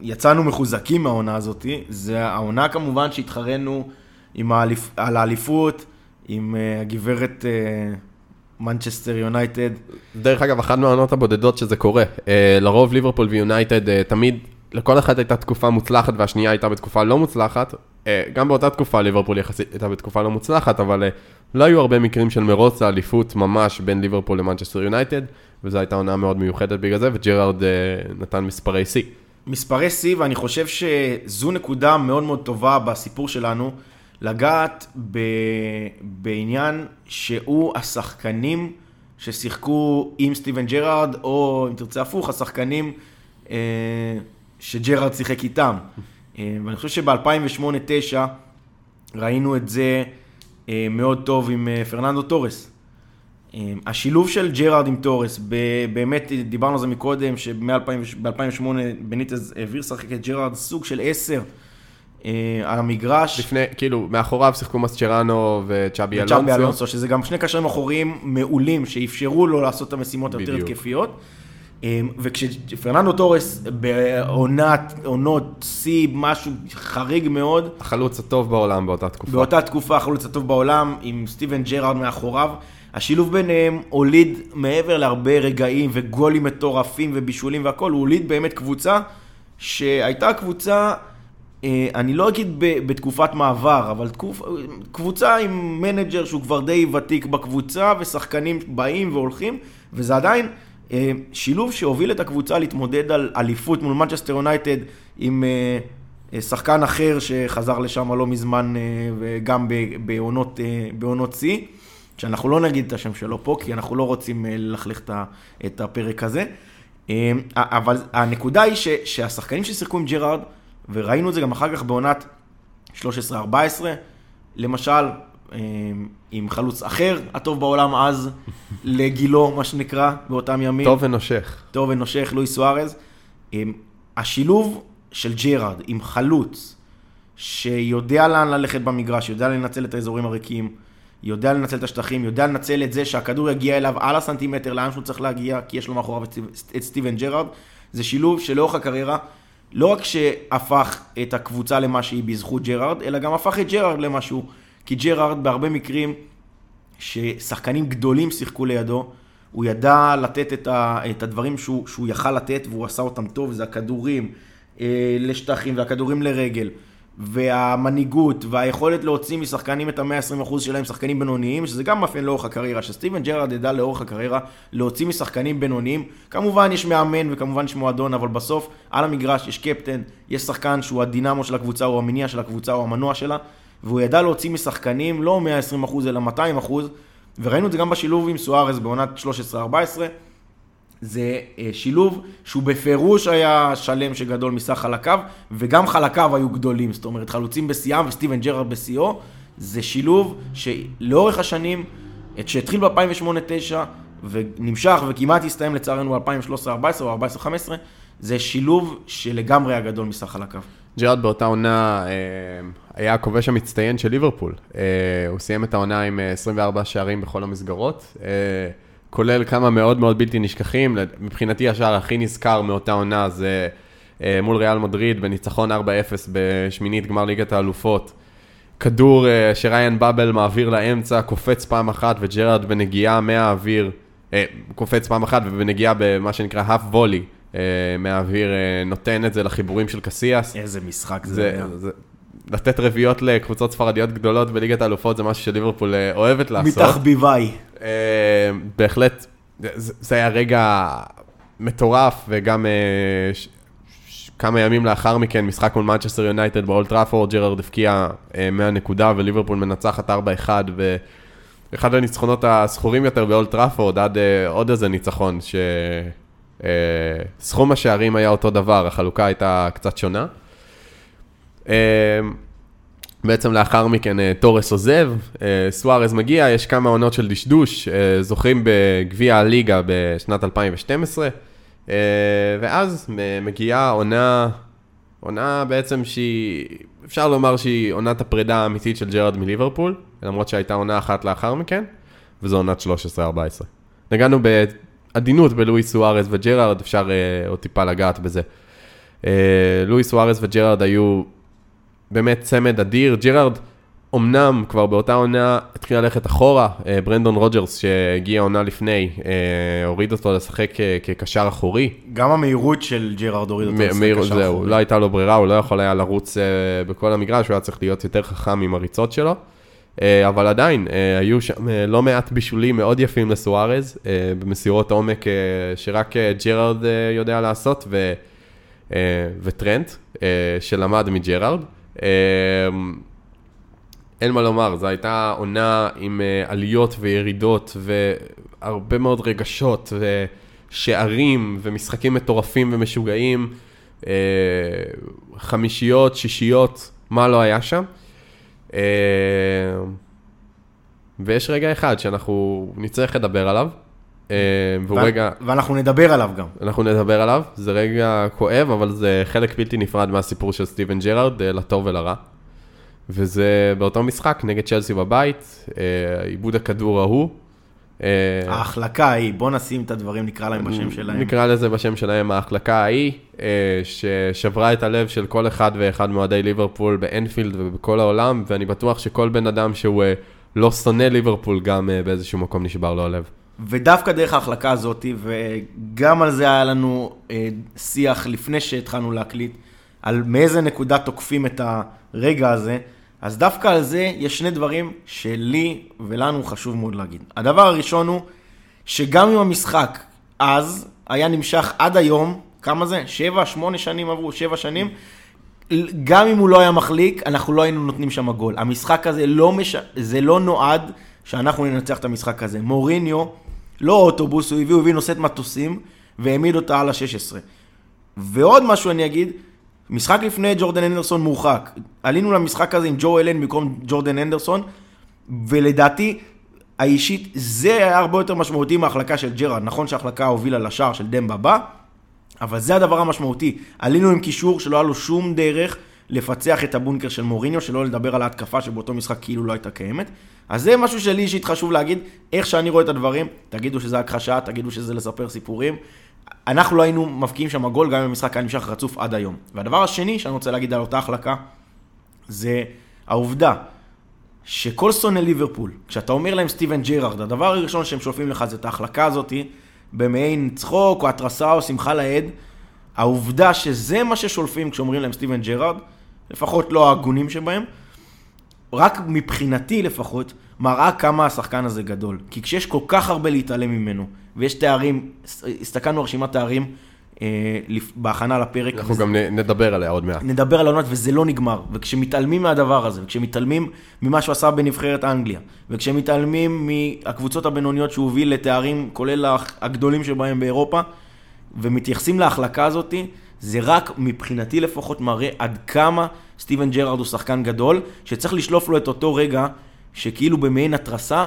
יצאנו מחוזקים מהעונה הזאת. זה העונה כמובן שהתחרנו עם האליפ, על האליפות, עם אה, הגברת אה, מנצ'סטר יונייטד. דרך אגב, אחת מהעונות הבודדות שזה קורה. אה, לרוב ליברפול ויונייטד אה, תמיד, לכל אחת הייתה תקופה מוצלחת והשנייה הייתה בתקופה לא מוצלחת. אה, גם באותה תקופה ליברפול יחסית הייתה בתקופה לא מוצלחת, אבל אה, לא היו הרבה מקרים של מרוץ האליפות ממש בין ליברפול למנצ'סטר יונייטד, וזו הייתה עונה מאוד מיוחדת בגלל זה, וג'רארד אה, נתן מספרי שיא. מספרי שיא, ואני חושב שזו נקודה מאוד מאוד טובה בסיפור שלנו, לגעת ב... בעניין שהוא השחקנים ששיחקו עם סטיבן ג'רארד, או אם תרצה הפוך, השחקנים אה, שג'רארד שיחק איתם. אה, ואני חושב שב-2008-2009 ראינו את זה אה, מאוד טוב עם אה, פרננדו תורס. אה, השילוב של ג'רארד עם תורס, ב- באמת דיברנו על זה מקודם, שב-2008 בניטז העביר לשחק את ג'רארד סוג של עשר על המגרש. לפני, כאילו, מאחוריו שיחקו מסצ'רנו וצ'אבי וצ'אבי אלונסו. אלונסו, שזה גם שני קשרים אחוריים מעולים, שאפשרו לו לעשות את המשימות היותר בדיוק. התקפיות. אה, וכשפרננדו תורס בעונת, עונות שיא, משהו חריג מאוד, החלוץ הטוב בעולם באותה תקופה. באותה תקופה החלוץ הטוב בעולם, עם סטיבן ג'רארד מאחוריו. השילוב ביניהם הוליד מעבר להרבה רגעים וגולים מטורפים ובישולים והכול, הוא הוליד באמת קבוצה שהייתה קבוצה, אה, אני לא אגיד ב- בתקופת מעבר, אבל תקופ, קבוצה עם מנג'ר שהוא כבר די ותיק בקבוצה ושחקנים באים והולכים, וזה עדיין שילוב שהוביל את הקבוצה להתמודד על אליפות מול מנצ'סטר יונייטד עם... אה, אה, שחקן אחר שחזר לשם לא מזמן, אה, וגם בעונות, אה, שיא, שאנחנו לא נגיד את השם שלו פה, כי אנחנו לא רוצים אה, ללכלך את הפרק הזה. אה, אבל הנקודה היא שהשחקנים ששיחקו עם ג'רארד, וראינו את זה גם אחר כך בעונת 13-14, למשל, אה, עם חלוץ אחר, הטוב בעולם אז, *laughs* לגילו, מה שנקרא, באותם ימים. טוב ונושך. טוב ונושך, לואי סוארז. אמ, השילוב של ג'רארד עם חלוץ שיודע לאן ללכת במגרש, יודע לנצל את האזורים הריקים, יודע לנצל את השטחים, יודע לנצל את זה שהכדור יגיע אליו על הסנטימטר, לאן שהוא צריך להגיע, כי יש לו מאחוריו את סטיבן ג'רארד. זה שילוב שלאורך הקריירה, לא רק שהפך את הקבוצה למה שהיא בזכות ג'רארד, אלא גם הפך את ג'רארד למשהו. כי ג'רארד בהרבה מקרים ששחקנים גדולים שיחקו לידו, הוא ידע לתת את, ה, את הדברים שהוא, שהוא יכל לתת והוא עשה אותם טוב, זה הכדורים אה, לשטחים והכדורים לרגל, והמנהיגות והיכולת להוציא משחקנים את ה-120% שלהם, שחקנים בינוניים, שזה גם מאפיין לאורך הקריירה, שסטיבן ג'רארד ידע לאורך הקריירה להוציא משחקנים בינוניים. כמובן יש מאמן וכמובן יש מועדון, אבל בסוף על המגרש יש קפטן, יש שחקן שהוא הדינמו של הקבוצה, הוא המניע של הקבוצה, הוא המנוע שלה, והוא ידע להוציא משחקנים לא 120% אלא 200%, וראינו את זה גם בשילוב עם סוארז בעונת 13-14. זה אה, שילוב שהוא בפירוש היה שלם שגדול מסך חלקיו, וגם חלקיו היו גדולים, זאת אומרת חלוצים בשיאם וסטיבן ג'רארד בשיאו, זה שילוב שלאורך השנים, שהתחיל ב-2008-2009 ונמשך וכמעט הסתיים לצערנו ב-2013-2014 או 2014-2015, זה שילוב שלגמרי היה גדול מסך חלקיו. ג'רארד באותה עונה אה, היה הכובש המצטיין של ליברפול. אה, הוא סיים את העונה עם אה, 24 שערים בכל המסגרות, אה, כולל כמה מאוד מאוד בלתי נשכחים. מבחינתי השער הכי נזכר מאותה עונה זה אה, מול ריאל מדריד בניצחון 4-0 בשמינית גמר ליגת האלופות. כדור אה, שריין באבל מעביר לאמצע, קופץ פעם אחת וג'רארד בנגיעה מהאוויר, אה, קופץ פעם אחת ובנגיעה במה שנקרא half volley אה, מהאוויר, אה, נותן את זה לחיבורים של קסיאס. איזה משחק זה זה, היה. זה, לתת רביעיות לקבוצות ספרדיות גדולות בליגת האלופות זה משהו שליברפול אה, אוהבת לעשות. מתחביביי. אה, בהחלט, זה, זה היה רגע מטורף, וגם אה, ש, ש, כמה ימים לאחר מכן, משחק מול מנצ'סטר יונייטד באולד טראפורד, ג'רארד הבקיע אה, מהנקודה וליברפול מנצחת 4-1, ואחד הניצחונות הזכורים יותר באולט טראפורד, עד אה, עוד איזה ניצחון, שסכום השערים היה אותו דבר, החלוקה הייתה קצת שונה. אה, בעצם לאחר מכן אה, תורס עוזב, אה, סוארז מגיע, יש כמה עונות של דשדוש, אה, זוכים בגביע הליגה בשנת 2012, אה, ואז מגיעה עונה, עונה בעצם שהיא, אפשר לומר שהיא עונת הפרידה האמיתית של ג'רארד מליברפול, למרות שהייתה עונה אחת לאחר מכן, וזו עונת 13-14. נגענו בעדינות בלואיס סוארז וג'רארד, אפשר אה, עוד טיפה לגעת בזה. אה, לואיס סוארז וג'רארד היו באמת צמד אדיר. ג'רארד, אמנם כבר באותה עונה התחיל ללכת אחורה, אה, ברנדון רוג'רס שהגיע עונה לפני, הוריד אותו לשחק כקשר אחורי. גם המהירות של ג'רארד הוריד אותו לשחק קשר זהו, אחורי. לא הייתה לו ברירה, הוא לא יכול היה לרוץ בכל המגרש, הוא היה צריך להיות יותר חכם עם הריצות שלו. אה, אבל עדיין, אה, היו שם אה, לא מעט בישולים מאוד יפים לסוארז, במסירות עומק שרק ג'רארד יודע לעשות, ו, וטרנט, שלמד מג'רארד. אין מה לומר, זו הייתה עונה עם עליות וירידות והרבה מאוד רגשות ושערים ומשחקים מטורפים ומשוגעים, חמישיות, שישיות, מה לא היה שם. אה, ויש רגע אחד שאנחנו נצטרך לדבר עליו, אה, והוא ו- רגע, ואנחנו נדבר עליו גם. אנחנו נדבר עליו, זה רגע כואב, אבל זה חלק בלתי נפרד מהסיפור של סטיבן ג'רארד, אה, לטוב ולרע. וזה באותו משחק נגד צ'לסי בבית, אה, עיבוד הכדור ההוא. אה, ההחלקה ההיא, בוא נשים את הדברים, נקרא להם בשם שלהם. נקרא לזה בשם שלהם ההחלקה ההיא, אה, ששברה את הלב של כל אחד ואחד מאוהדי ליברפול באנפילד ובכל העולם, ואני בטוח שכל בן אדם שהוא אה, לא שונא ליברפול גם באיזשהו מקום נשבר לו הלב. ודווקא דרך ההחלקה הזאת, וגם על זה היה לנו שיח לפני שהתחלנו להקליט, על מאיזה נקודה תוקפים את הרגע הזה, אז דווקא על זה יש שני דברים שלי ולנו חשוב מאוד להגיד. הדבר הראשון הוא, שגם אם המשחק אז היה נמשך עד היום, כמה זה? שבע, שמונה שנים עברו, שבע שנים, גם אם הוא לא היה מחליק, אנחנו לא היינו נותנים שם גול. המשחק הזה לא, מש... זה לא נועד שאנחנו ננצח את המשחק הזה. מוריניו, לא אוטובוס, הוא הביא, הוא הביא נושאת מטוסים, והעמיד אותה על ה-16. ועוד משהו אני אגיד, משחק לפני ג'ורדן אנדרסון מורחק. עלינו למשחק הזה עם ג'ו אלן במקום ג'ורדן אנדרסון, ולדעתי, האישית, זה היה הרבה יותר משמעותי מההחלקה של ג'רארד. נכון שההחלקה הובילה לשער של דמבה בא, אבל זה הדבר המשמעותי. עלינו עם קישור שלא היה לו שום דרך לפצח את הבונקר של מוריניו, שלא לדבר על ההתקפה שבאותו משחק כאילו לא הייתה קיימת. אז זה משהו שלי אישית חשוב להגיד, איך שאני רואה את הדברים, תגידו שזה הכחשה, תגידו שזה לספר סיפורים. אנחנו לא היינו מבקיעים שם גול, גם אם המשחק היה נמשך רצוף עד היום. והדבר השני שאני רוצה להגיד על אותה החלקה, זה העובדה שכל שונא ליברפול, כשאתה אומר להם סטיבן ג'רארד, הדבר הראשון שהם שולפים לך זה את ההחלקה הזאתי, במעין צחוק או התרסה או שמחה לאיד, העובדה שזה מה ששולפים כשאומרים להם סטיבן ג'רארד, לפחות לא ההגונים שבהם, רק מבחינתי לפחות, מראה כמה השחקן הזה גדול. כי כשיש כל כך הרבה להתעלם ממנו, ויש תארים, הסתכלנו על רשימת תארים אה, בהכנה לפרק, אנחנו וזה- גם נדבר עליה עוד מעט. נדבר על העונות וזה לא נגמר. וכשמתעלמים מהדבר הזה, וכשמתעלמים ממה שהוא עשה בנבחרת אנגליה, וכשמתעלמים מהקבוצות הבינוניות שהוא הוביל לתארים, כולל הגדולים שבהם באירופה, ומתייחסים להחלקה הזאת, זה רק מבחינתי לפחות מראה עד כמה סטיבן ג'רארד הוא שחקן גדול, שצריך לשלוף לו את אותו רגע, שכאילו במעין התרסה,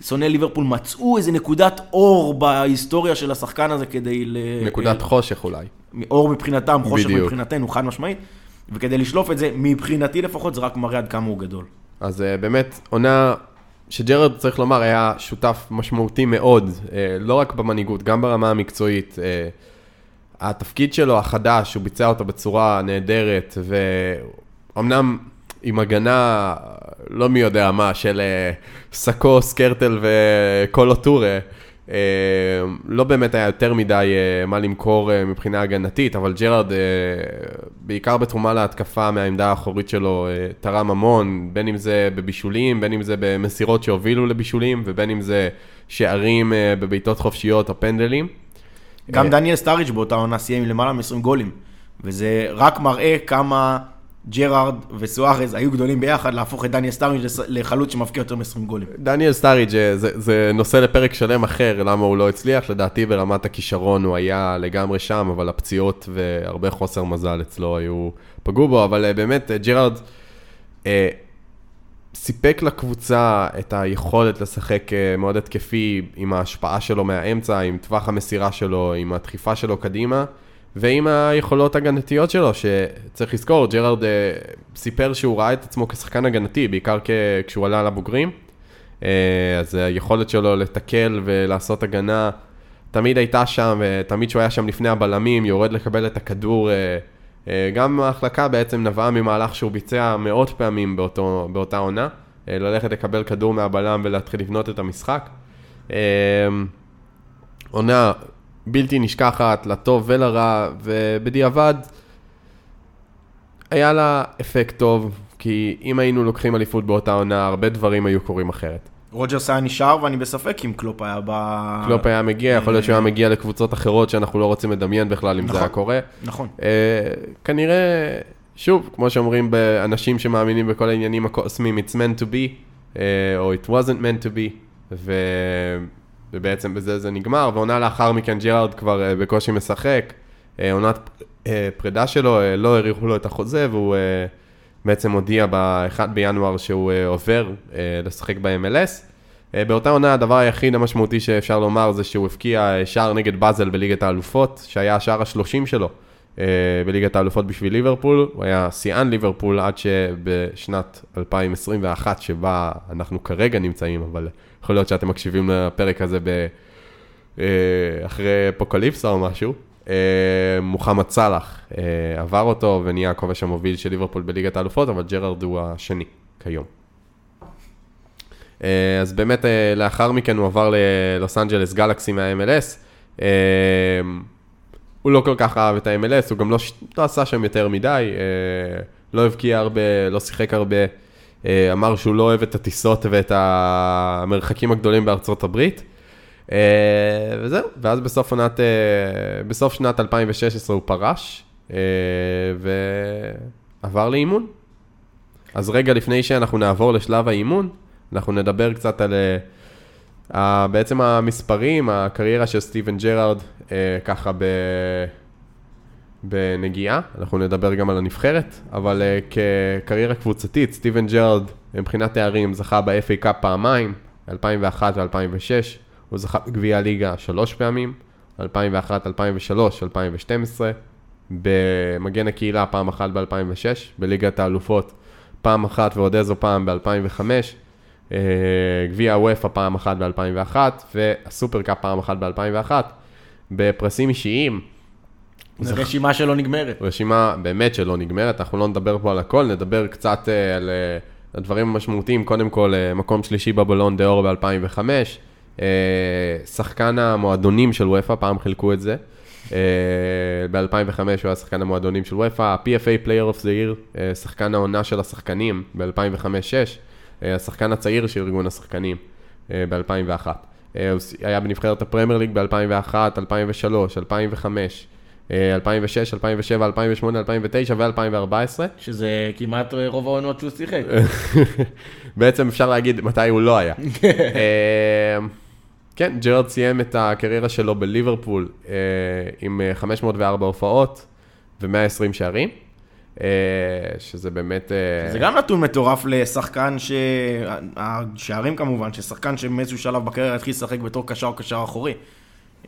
שונאי ליברפול מצאו איזה נקודת אור בהיסטוריה של השחקן הזה כדי ל... נקודת חושך אולי. אור מבחינתם, חושך בדיוק. מבחינתנו, חד משמעית. וכדי לשלוף את זה, מבחינתי לפחות, זה רק מראה עד כמה הוא גדול. אז uh, באמת, עונה שג'רד, צריך לומר, היה שותף משמעותי מאוד, uh, לא רק במנהיגות, גם ברמה המקצועית. התפקיד שלו החדש, הוא ביצע אותו בצורה נהדרת, ואומנם עם הגנה, לא מי יודע מה, של אה, סאקו, סקרטל וקולו טורה. אה, לא באמת היה יותר מדי אה, מה למכור מבחינה הגנתית, אבל ג'רארד, בעיקר בתרומה להתקפה מהעמדה האחורית שלו, תרם המון, בין אם זה בבישולים, בין אם זה במסירות שהובילו לבישולים, ובין אם זה שערים בבעיטות חופשיות או פנדלים. גם דניאל סטאריץ' באותה עונה סיים עם למעלה מ-20 גולים. וזה רק מראה כמה ג'רארד וסוארז היו גדולים ביחד להפוך את דניאל סטארידג' לס- לחלוץ שמבקיע יותר מ-20 גולים. דניאל סטארידג' אה, זה, זה נושא לפרק שלם אחר, למה הוא לא הצליח, לדעתי ברמת הכישרון הוא היה לגמרי שם, אבל הפציעות והרבה חוסר מזל אצלו היו, פגעו בו, אבל אה, באמת אה, ג'רארד אה, סיפק לקבוצה את היכולת לשחק מאוד התקפי עם ההשפעה שלו מהאמצע, עם טווח המסירה שלו, עם הדחיפה שלו קדימה. ועם היכולות הגנתיות שלו, שצריך לזכור, ג'רארד אה, סיפר שהוא ראה את עצמו כשחקן הגנתי, בעיקר כשהוא עלה לבוגרים. אה, אז היכולת שלו לתקל ולעשות הגנה תמיד הייתה שם, ותמיד כשהוא היה שם לפני הבלמים, יורד לקבל את הכדור. אה, גם ההחלקה בעצם נבעה ממהלך שהוא ביצע מאות פעמים באותו, באותה עונה, ללכת לקבל כדור מהבלם ולהתחיל לבנות את המשחק. עונה בלתי נשכחת, לטוב ולרע, ובדיעבד היה לה אפקט טוב, כי אם היינו לוקחים אליפות באותה עונה, הרבה דברים היו קורים אחרת. רוג'רס היה נשאר, ואני בספק אם קלופ היה ב... קלופ היה מגיע, יכול להיות שהוא היה מגיע לקבוצות אחרות שאנחנו לא רוצים לדמיין בכלל אם זה נכון. היה קורה. נכון. אה, כנראה, שוב, כמו שאומרים באנשים שמאמינים בכל העניינים הקוסמיים, it's meant to be, אה, או it wasn't meant to be, ו... ובעצם בזה זה נגמר, ועונה לאחר מכן ג'רארד כבר אה, בקושי משחק, אה, עונת אה, פרידה שלו, אה, לא האריכו לו את החוזה, והוא אה, בעצם הודיע ב-1 בינואר שהוא אה, עובר אה, לשחק ב-MLS. אה, באותה עונה הדבר היחיד המשמעותי שאפשר לומר זה שהוא הבקיע שער נגד באזל בליגת האלופות, שהיה השער השלושים שלו בליגת האלופות בשביל ליברפול, הוא היה שיאן ליברפול עד שבשנת 2021 שבה אנחנו כרגע נמצאים, אבל יכול להיות שאתם מקשיבים לפרק הזה ב... אה, אחרי אפוקליפסה או משהו. אה, מוחמד סאלח אה, עבר אותו ונהיה הכובש המוביל של ליברפול בליגת האלופות, אבל ג'רארד הוא השני כיום. אז באמת לאחר מכן הוא עבר ללוס אנג'לס גלקסי מה-MLS. הוא לא כל כך אהב את ה-MLS, הוא גם לא, לא עשה שם יותר מדי, לא הבקיע הרבה, לא שיחק הרבה. אה, אמר שהוא לא אוהב את הטיסות ואת המרחקים הגדולים בארצות הברית. אה, וזהו, ואז בסוף עונת, אה, בסוף שנת 2016 הוא פרש, ועבר לאימון. אז רגע לפני שאנחנו נעבור לשלב האימון, אנחנו נדבר קצת על בעצם המספרים, הקריירה של סטיבן ג'רארד, ככה ב... בנגיעה, אנחנו נדבר גם על הנבחרת, אבל uh, כקריירה קבוצתית, סטיבן ג'רארד, מבחינת תארים, זכה ב-FA Cup פעמיים, 2001 ו-2006, הוא זכה בגביע הליגה שלוש פעמים, 2001, 2003, 2012, במגן הקהילה פעם אחת ב-2006, בליגת האלופות פעם אחת ועוד איזו פעם ב-2005, אה, גביע אופ"א פעם אחת ב-2001, וה Super Cup פעם אחת ב-2001, בפרסים אישיים, זו רשימה שלא נגמרת. רשימה באמת שלא נגמרת, אנחנו לא נדבר פה על הכל, נדבר קצת אה, על אה, הדברים המשמעותיים, קודם כל אה, מקום שלישי בבלון דה אור ב-2005, אה, שחקן המועדונים של וופא, פעם חילקו את זה, אה, ב-2005 הוא היה שחקן המועדונים של וופא, ה-PFA Player of the Year, שחקן העונה של השחקנים ב-2005-2006, השחקן הצעיר של ארגון השחקנים אה, ב-2001. הוא היה בנבחרת הפרמייר ליג ב-2001, 2003, 2005, אה, 2006, 2007, 2008, 2009 ו-2014. שזה כמעט אה, רוב העונות שהוא שיחק. *laughs* בעצם אפשר להגיד מתי הוא לא היה. *laughs* אה, כן, ג'רד סיים את הקריירה שלו בליברפול אה, עם אה, 504 הופעות ו-120 שערים, שזה באמת... זה גם נתון מטורף לשחקן ש... השערים כמובן, ששחקן שמאיזשהו שלב בקריירה התחיל לשחק בתור קשר או קשר אחורי.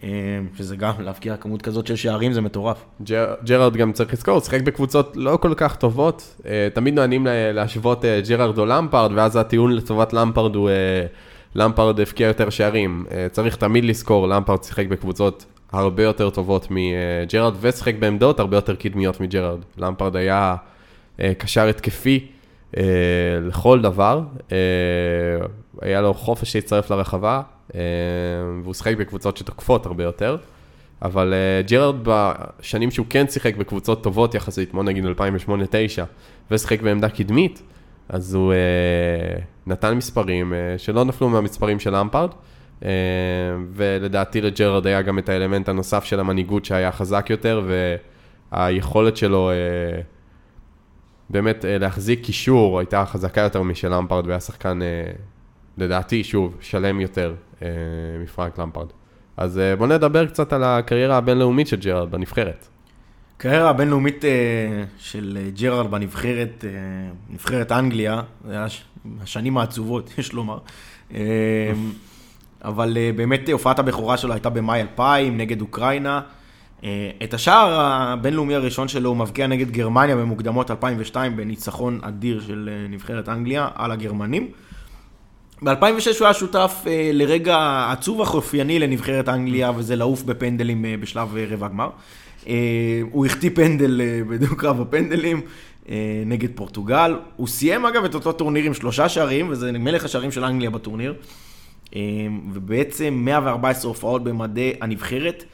אה, שזה גם, להבקיע כמות כזאת של שערים זה מטורף. ג'ר- ג'רארד גם צריך לזכור, הוא שיחק בקבוצות לא כל כך טובות. אה, תמיד לה- להשוות אה, ג'רארד או למפרד, ואז הטיעון לטובת למפרד הוא, אה, למפרד הבקיע יותר שערים. אה, צריך תמיד לזכור, למפרד שיחק בקבוצות הרבה יותר טובות מג'רארד, ושיחק בעמדות הרבה יותר קדמיות מג'רארד. למפרד היה אה, קשר התקפי, אה, לכל דבר. אה, היה לו חופש להצטרף לרחבה, אה, והוא שיחק בקבוצות שתוקפות הרבה יותר. אבל אה, ג'רארד בשנים שהוא כן שיחק בקבוצות טובות יחסית, כמו נגיד 2008-2009, ושיחק בעמדה קדמית, אז הוא אה, נתן מספרים אה, שלא נפלו מהמספרים של אמפרד, אה, ולדעתי לג'רארד היה גם את האלמנט הנוסף של המנהיגות שהיה חזק יותר, והיכולת שלו אה, באמת אה, להחזיק קישור הייתה חזקה יותר משל אמפרד, והיה שחקן, אה, לדעתי, שוב, שלם יותר אה, מפרנק למפרד. אז אה, בוא נדבר קצת על הקריירה הבינלאומית של ג'רארד בנבחרת. הקריירה הבינלאומית אה, של אה, ג'רארד בנבחרת, אה, נבחרת אנגליה, זה היה הש- השנים העצובות, *laughs* יש לומר. אה, אבל אה, באמת אה, הופעת הבכורה שלו הייתה במאי 2000 נגד אוקראינה. אה, את השער הבינלאומי הראשון שלו הוא מבקיע נגד גרמניה במוקדמות 2002 בניצחון אדיר של אה, נבחרת אנגליה על הגרמנים. ב-2006 הוא היה שותף אה, לרגע עצוב אך אופייני לנבחרת אנגליה, וזה לעוף בפנדלים אה, בשלב אה, רבע הגמר. אה, הוא החטיא פנדל בדו-קרב הפנדלים נגד פורטוגל. הוא סיים אגב את אותו טורניר עם שלושה שערים, וזה מלך השערים של אנגליה בטורניר. ובעצם 114 הופעות במדי הנבחרת,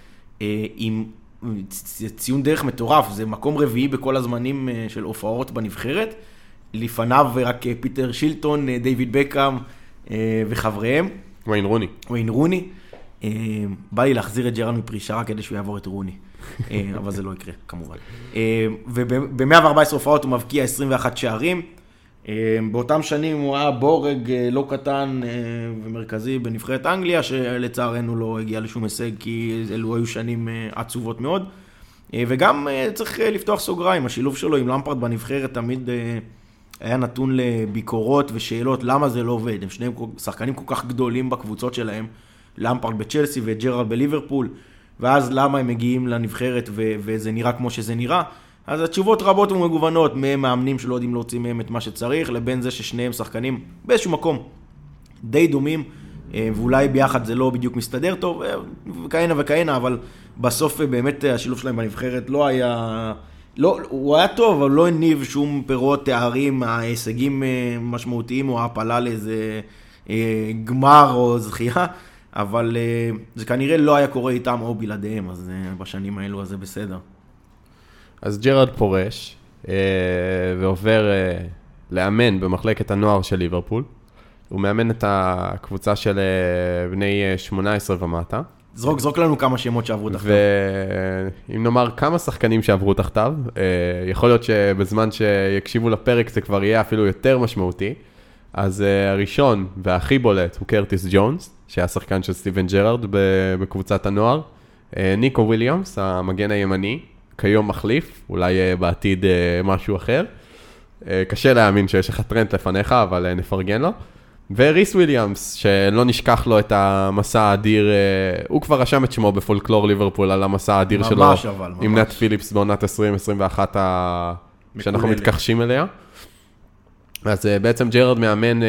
עם ציון דרך מטורף, זה מקום רביעי בכל הזמנים של הופעות בנבחרת. לפניו רק פיטר שילטון, דיוויד בקאם וחבריהם, ויין רוני. וויין רוני. אה, בא לי להחזיר את ג'רן מפרישה רק כדי שהוא יעבור את רוני, אה, *laughs* אבל זה לא יקרה, כמובן. וב-114 הופעות הוא מבקיע 21 שערים. אה, באותם שנים הוא היה בורג אה, לא קטן אה, ומרכזי בנבחרת אנגליה, שלצערנו לא הגיע לשום הישג, כי אלו היו שנים אה, עצובות מאוד. אה, וגם אה, צריך אה, לפתוח סוגריים, השילוב שלו עם למפרד בנבחרת תמיד אה, היה נתון לביקורות ושאלות למה זה לא עובד. הם שניהם שחקנים כל כך גדולים בקבוצות שלהם, למפרד בצ'לסי וג'רלד בליברפול, ואז למה הם מגיעים לנבחרת ו- וזה נראה כמו שזה נראה. אז התשובות רבות ומגוונות, ממאמנים שלא יודעים להוציא מהם את מה שצריך, לבין זה ששניהם שחקנים באיזשהו מקום די דומים, אה, ואולי ביחד זה לא בדיוק מסתדר טוב, אה, וכהנה וכהנה, אבל בסוף אה, באמת השילוב שלהם בנבחרת לא היה... לא, הוא היה טוב, אבל לא הניב שום פירות, תארים, הישגים אה, משמעותיים או העפלה לאיזה אה, גמר או זכייה, אבל אה, זה כנראה לא היה קורה איתם או בלעדיהם, אז בשנים האלו אז זה בסדר. אז ג'רארד פורש, ועובר לאמן במחלקת הנוער של ליברפול. הוא מאמן את הקבוצה של בני אה, 18 ומטה. זרוק, זרוק לנו כמה שמות שעברו תחתיו. ואם נאמר כמה שחקנים שעברו תחתיו, אה, יכול להיות שבזמן שיקשיבו לפרק זה כבר יהיה אפילו יותר משמעותי. אז אה, הראשון והכי בולט הוא קרטיס ג'ונס, שהיה שחקן של סטיבן ג'רארד בקבוצת הנוער. אה, ניקו וויליאמס, המגן הימני, כיום מחליף, אולי בעתיד משהו אחר. קשה להאמין שיש לך טרנט לפניך, אבל נפרגן לו. וריס וויליאמס, שלא נשכח לו את המסע האדיר, אה, הוא כבר רשם את שמו בפולקלור ליברפול על המסע האדיר שלו. ממש אבל, עם ממש. נט פיליפס בעונת 2021 ה... שאנחנו. מתכחשים אליה. אז אה, בעצם ג'רארד מאמן אה,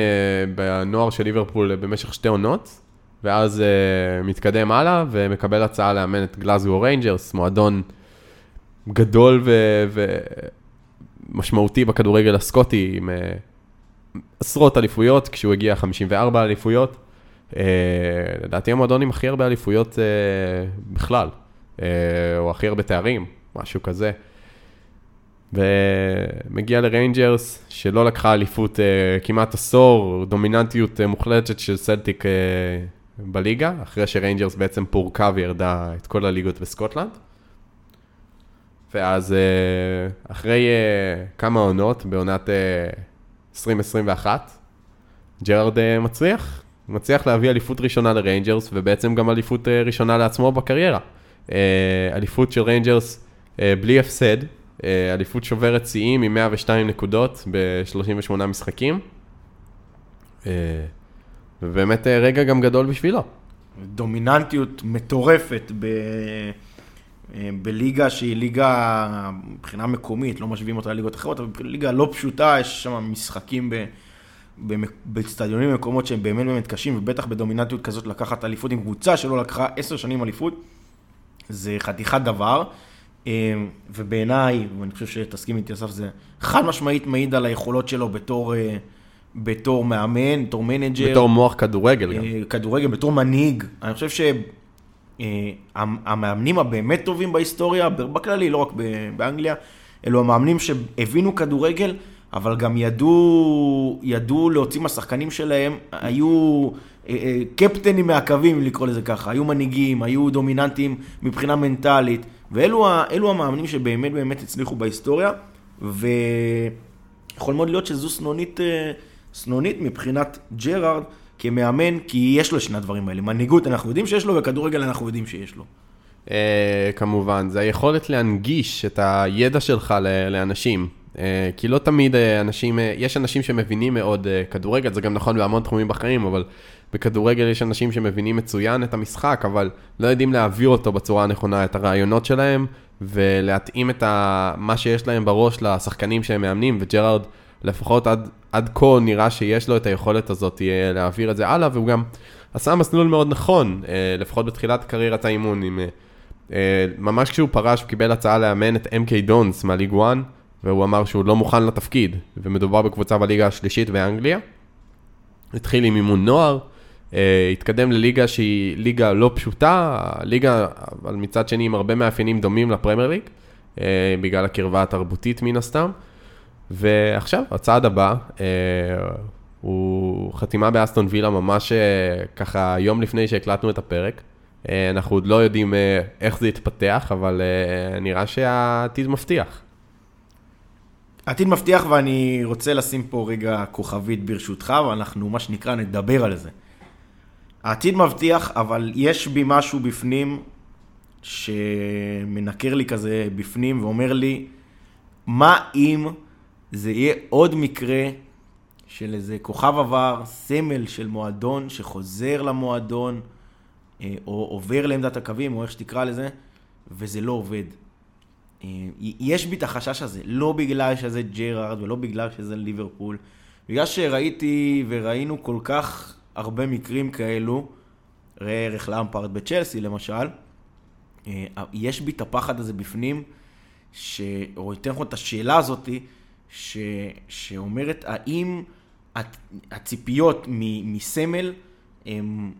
בנוער של ליברפול במשך שתי עונות, ואז מתקדם הלאה ומקבל הצעה לאמן את גלאזגו ריינג'רס, מועדון גדול ו- ומשמעותי בכדורגל הסקוטי, עם עשרות אליפויות, כשהוא הגיע 54 אליפויות. אה, לדעתי המועדון עם הכי הרבה אליפויות אה, בכלל, אה, או הכי הרבה תארים, משהו כזה. ומגיע לריינג'רס, שלא לקחה אליפות כמעט עשור, דומיננטיות מוחלטת של סלטיק בליגה, אחרי שריינג'רס בעצם פורקה וירדה את כל הליגות בסקוטלנד. ואז אחרי כמה עונות, בעונת 2021, ג'רארד אה, מצליח, מצליח להביא אליפות ראשונה לריינג'רס, ובעצם גם אליפות אה, ראשונה לעצמו בקריירה. אה, אליפות של ריינג'רס בלי הפסד, אליפות שוברת שיאים עם 102 נקודות ב-38 משחקים. ובאמת רגע גם גדול בשבילו. דומיננטיות מטורפת ב... אה, בליגה שהיא ליגה מבחינה מקומית, לא משווים אותה לליגות אחרות, אבל ליגה לא פשוטה, יש שם משחקים באצטדיונים במקומות שהם באמת באמת קשים, ובטח בדומיננטיות כזאת לקחת אליפות עם קבוצה שלא לקחה עשר שנים אליפות, זה חתיכת דבר. אה, ובעיניי, ואני חושב שתסכים איתי אסף, זה חד משמעית מעיד על היכולות שלו בתור, אה, בתור מאמן, בתור מנג'ר. בתור מוח כדורגל גם. כדורגל בתור מנהיג. אני חושב שהמאמנים הבאמת טובים בהיסטוריה, בכללי, לא רק באנגליה, אלו המאמנים שהבינו כדורגל, אבל גם ידעו, ידעו להוציא מהשחקנים שלהם, היו אה, אה, קפטנים מהקווים, לקרוא לזה ככה, היו מנהיגים, היו דומיננטיים מבחינה מנטלית, ואלו המאמנים שבאמת באמת הצליחו בהיסטוריה, ויכול מאוד להיות שזו סנונית, אה, סנונית מבחינת ג'רארד כמאמן, כי יש לו שני הדברים האלה. מנהיגות אנחנו יודעים שיש לו, וכדורגל אנחנו יודעים שיש לו. אה, כמובן, זה היכולת להנגיש את הידע שלך לאנשים. אה, כי לא תמיד אה, אנשים, אה, יש אנשים שמבינים מאוד אה, כדורגל, זה גם נכון בהמון תחומים בחיים, אבל בכדורגל יש אנשים שמבינים מצוין את המשחק, אבל לא יודעים להעביר אותו בצורה הנכונה, את הרעיונות שלהם, ולהתאים את ה... מה שיש להם בראש לשחקנים שהם מאמנים, וג'רארד, לפחות עד, עד כה נראה שיש לו את היכולת הזאת אה, להעביר את זה הלאה, והוא גם עשה מסלול מאוד נכון, אה, לפחות בתחילת קריירת האימון, עם... אה, ממש כשהוא פרש, הוא קיבל הצעה לאמן את MK דונס מהליג 1, והוא אמר שהוא לא מוכן לתפקיד, ומדובר בקבוצה בליגה השלישית באנגליה. התחיל עם אימון נוער, התקדם לליגה שהיא ליגה לא פשוטה, ליגה, אבל מצד שני עם הרבה מאפיינים דומים לפרמייר ליג, בגלל הקרבה התרבותית מן הסתם. ועכשיו, הצעד הבא, אה, הוא חתימה באסטון וילה ממש אה, ככה יום לפני שהקלטנו את הפרק. אה, אנחנו עוד לא יודעים אה, איך זה יתפתח, אבל אה, נראה שהעתיד מבטיח. עתיד מבטיח ואני רוצה לשים פה רגע כוכבית ברשותך, ואנחנו מה שנקרא נדבר על זה. העתיד מבטיח, אבל יש בי משהו בפנים שמנקר לי כזה בפנים ואומר לי, מה אם זה יהיה עוד מקרה של איזה כוכב עבר, סמל של מועדון שחוזר למועדון, אה, או עובר לעמדת הקווים, או איך שתקרא לזה, וזה לא עובד. אה, יש בי את החשש הזה, לא בגלל שזה ג'רארד ולא בגלל שזה ליברפול, בגלל שראיתי וראינו כל כך הרבה מקרים כאלו, ראה ערך לאמפרד בצ'לסי למשל, אה, יש בי את הפחד הזה בפנים, ש... או יותר נכון את השאלה הזאתי, ש... שאומרת האם הציפיות מ... מסמל הן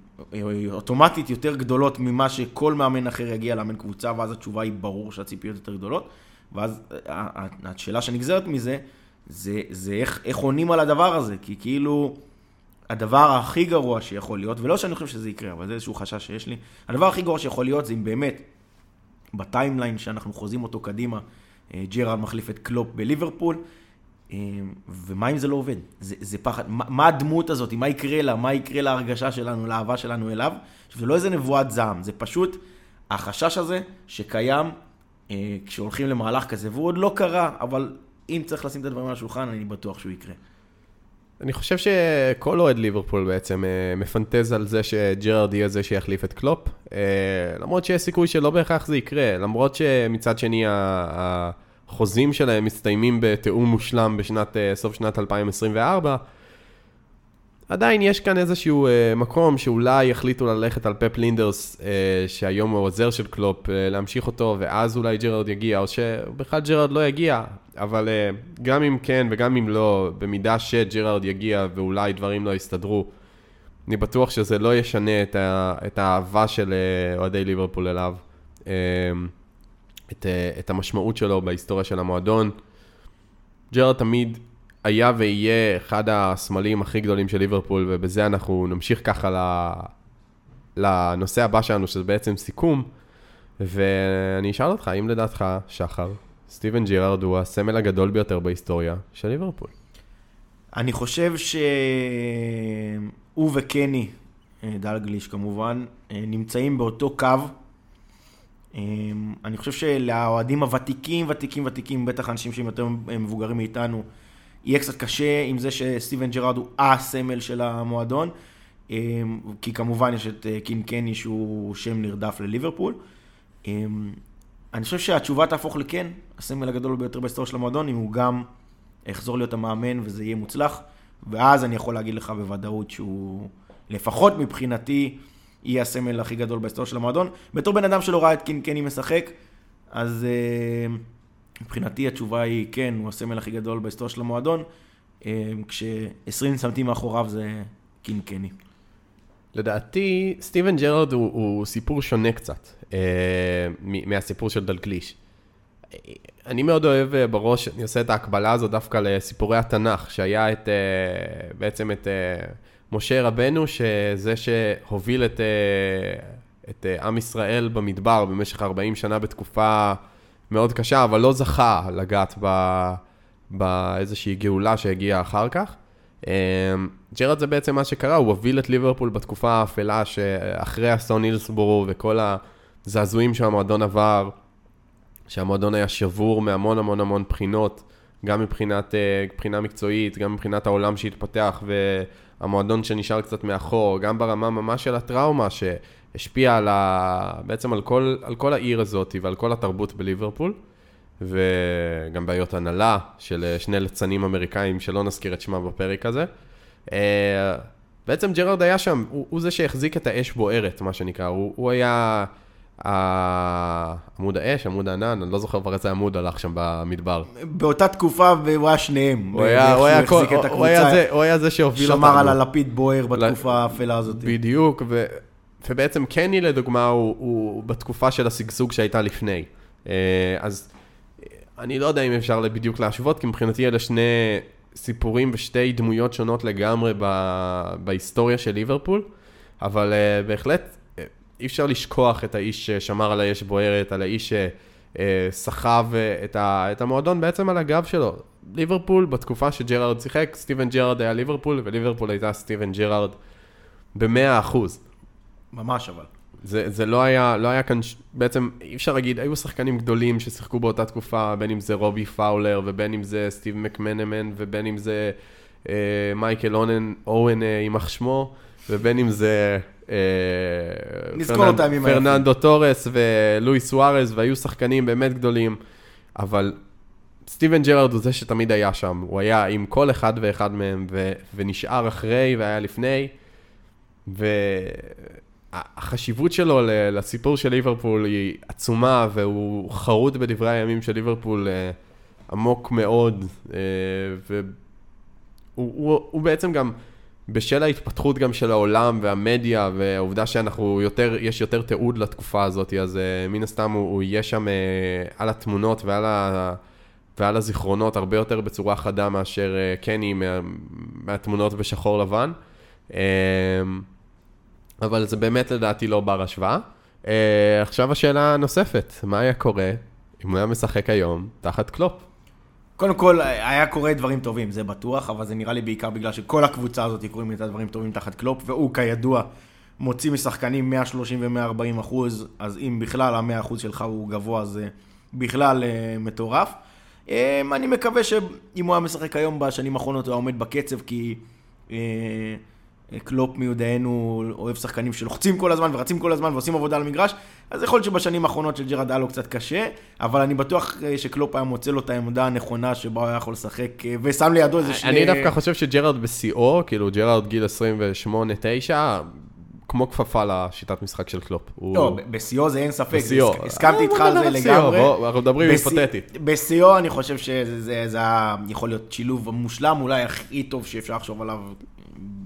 אוטומטית יותר גדולות ממה שכל מאמן אחר יגיע לאמן קבוצה, ואז התשובה היא ברור שהציפיות יותר גדולות. ואז ה- ה- השאלה שנגזרת מזה, זה, זה איך, איך עונים על הדבר הזה, כי כאילו הדבר הכי גרוע שיכול להיות, ולא שאני חושב שזה יקרה, אבל זה איזשהו חשש שיש לי, הדבר הכי גרוע שיכול להיות זה אם באמת ב timeline שאנחנו חוזים אותו קדימה, אה, ג'רארד מחליף את קלופ בליברפול, אה, ומה אם זה לא עובד? זה, זה פחד, מה, מה הדמות הזאת, מה יקרה לה, מה יקרה להרגשה שלנו, לאהבה שלנו אליו? זה לא איזה נבואת זעם, זה פשוט החשש הזה שקיים אה, כשהולכים למהלך כזה, והוא עוד לא קרה, אבל אם צריך לשים את הדברים על השולחן, אני בטוח שהוא יקרה. אני חושב שכל אוהד ליברפול בעצם אה, מפנטז על זה שג'רארד יהיה זה שיחליף את קלופ, אה, למרות שיש סיכוי שלא בהכרח זה יקרה, למרות שמצד שני ה- החוזים שלהם מסתיימים בתיאום מושלם בשנת, אה, סוף שנת 2024, עדיין יש כאן איזשהו אה, מקום שאולי יחליטו ללכת על פפ לינדרס, אה, שהיום הוא עוזר של קלופ, אה, להמשיך אותו, ואז אולי ג'רארד יגיע, או שבכלל ג'רארד לא יגיע, אבל אה, גם אם כן וגם אם לא, במידה שג'רארד יגיע ואולי דברים לא יסתדרו, אני בטוח שזה לא ישנה את, ה, את האהבה של אה, אוהדי ליברפול אליו, אה, את, אה, את המשמעות שלו בהיסטוריה של המועדון. ג'רארד תמיד היה ויהיה אחד הסמלים הכי גדולים של ליברפול, ובזה אנחנו נמשיך ככה ל... לנושא הבא שלנו, שזה בעצם סיכום. ואני אשאל אותך, האם לדעתך, שחר, סטיבן ג'ירארד הוא הסמל הגדול ביותר בהיסטוריה של ליברפול? אני חושב שהוא וקני, אה, דלגליש כמובן, אה, נמצאים באותו קו. אה, אני חושב שלאוהדים הוותיקים, ותיקים, ותיקים, בטח אנשים שהם יותר מבוגרים מאיתנו, יהיה קצת קשה עם זה שסטיבן ג'רארד הוא הסמל של המועדון, אה, כי כמובן יש את אה, קין קני שהוא שם נרדף לליברפול. אה, אני חושב שהתשובה תהפוך לכן, הסמל הגדול ביותר בהיסטוריה של המועדון, אם הוא גם יחזור להיות המאמן וזה יהיה מוצלח, ואז אני יכול להגיד לך בוודאות שהוא, לפחות מבחינתי, יהיה הסמל הכי גדול בהיסטוריה של המועדון. בתור בן אדם שלא ראה את קינקני משחק, אז אה, מבחינתי התשובה היא כן, הוא הסמל הכי גדול בהיסטוריה של המועדון, אה, כש-20 סמטים מאחוריו זה קינקני. לדעתי, סטיבן ג'רארד הוא, הוא סיפור שונה קצת מ- מהסיפור של דלגליש. אני מאוד אוהב בראש, אני עושה את ההקבלה הזו דווקא לסיפורי התנ"ך, שהיה את, בעצם את משה רבנו, שזה שהוביל את, אה, את אה, עם ישראל במדבר במשך 40 שנה בתקופה מאוד קשה, אבל לא זכה לגעת באיזושהי גאולה שהגיעה אחר כך. אמ, ג'רד זה בעצם מה שקרה, הוא הוביל את ליברפול בתקופה האפלה שאחרי אסון הילסבורו וכל הזעזועים שהמועדון עבר, שהמועדון היה שבור מהמון המון המון בחינות, גם מבחינת, אה, מבחינה מקצועית, גם מבחינת העולם שהתפתח והמועדון שנשאר קצת מאחור, גם ברמה ממש של הטראומה שהשפיעה על ה... בעצם על כל, על כל העיר הזאת ועל כל התרבות בליברפול. וגם בעיות הנהלה של אה, שני ליצנים אמריקאים שלא נזכיר את שמם בפרק הזה. אה, בעצם ג'רארד היה שם, הוא, הוא זה שהחזיק את האש בוערת, מה שנקרא, הוא, הוא היה עמוד האש, עמוד הענן, אני לא זוכר כבר איזה עמוד הלך שם במדבר. באותה תקופה הוא היה שניהם. הוא היה, הוא, היה, כל- החזיק את הוא, היה זה, הוא היה זה שהוביל אותנו. שמר על הלפיד בוער בתקופה האפלה הזאת. בדיוק, ו... ובעצם קני לדוגמה הוא, הוא בתקופה של השגשוג שהייתה לפני. אה, אז אני לא יודע אם אפשר בדיוק להשוות, כי מבחינתי אלה שני סיפורים ושתי דמויות שונות לגמרי ב... בהיסטוריה של ליברפול, אבל אה, בהחלט אי אפשר לשכוח את האיש ששמר על האש בוערת, על האיש שסחב אה, את, ה... את המועדון בעצם על הגב שלו. ליברפול, בתקופה שג'רארד שיחק, סטיבן ג'רארד היה ליברפול, וליברפול הייתה סטיבן ג'רארד במאה אחוז. ממש אבל. זה, זה לא היה, לא היה כאן, בעצם אי אפשר להגיד, היו שחקנים גדולים ששיחקו באותה תקופה, בין אם זה רובי פאולר, ובין אם זה סטיב מקמנמן, ובין אם זה אה, מייקל אואן, אואן, אה, יימח שמו, ובין אם זה... אה, נזכור את הימים היפים. פרננדו טורס ולואי סוארז, והיו שחקנים באמת גדולים, אבל סטיבן ג'רארד הוא זה שתמיד היה שם, הוא היה עם כל אחד ואחד מהם, ו, ונשאר אחרי והיה לפני, והחשיבות שלו לסיפור של ליברפול היא עצומה, והוא חרוט בדברי הימים של ליברפול אה, עמוק מאוד, אה, והוא הוא, הוא בעצם גם, בשל ההתפתחות גם של העולם והמדיה, והעובדה שאנחנו יותר, יש יותר תיעוד לתקופה הזאת, אז אה, מן הסתם הוא, הוא יהיה שם אה, על התמונות ועל ה... ועל הזיכרונות הרבה יותר בצורה חדה מאשר אה, קני מה, מהתמונות בשחור לבן. אה, אבל זה באמת לדעתי לא בר השוואה. אה, עכשיו השאלה הנוספת, מה היה קורה אם הוא היה משחק היום תחת קלופ? קודם כל, היה קורה דברים טובים, זה בטוח, אבל זה נראה לי בעיקר בגלל שכל הקבוצה הזאת קוראים איתה דברים טובים תחת קלופ, והוא כידוע מוציא משחקנים 130 ו-140 אחוז, אז אם בכלל ה-100 אחוז שלך הוא גבוה, זה בכלל אה, מטורף. אה, אני מקווה שאם הוא היה משחק היום בשנים האחרונות, הוא היה עומד בקצב, כי אה, אה, קלופ מיודענו אוהב שחקנים שלוחצים כל הזמן ורצים כל הזמן ועושים עבודה על המגרש, אז יכול להיות שבשנים האחרונות של ג'רארד היה לו קצת קשה, אבל אני בטוח אה, שקלופ היה מוצא לו את העמדה הנכונה שבה הוא היה יכול לשחק, אה, ושם לידו איזה שני... אני דווקא חושב שג'רארד בשיאו, כאילו ג'רארד גיל 28-9, כמו כפפה לשיטת משחק של קלופ. הוא- לא, ב- בשיאו זה אין ספק. זה- הסכמתי אה, איתך על הדבר הזה לגמרי. בוא, אנחנו מדברים בשיא- היפותטית. בשיאו אני חושב שזה זה- זה היה יכול להיות שילוב מושלם, אולי הכי טוב שאפשר לחשוב עליו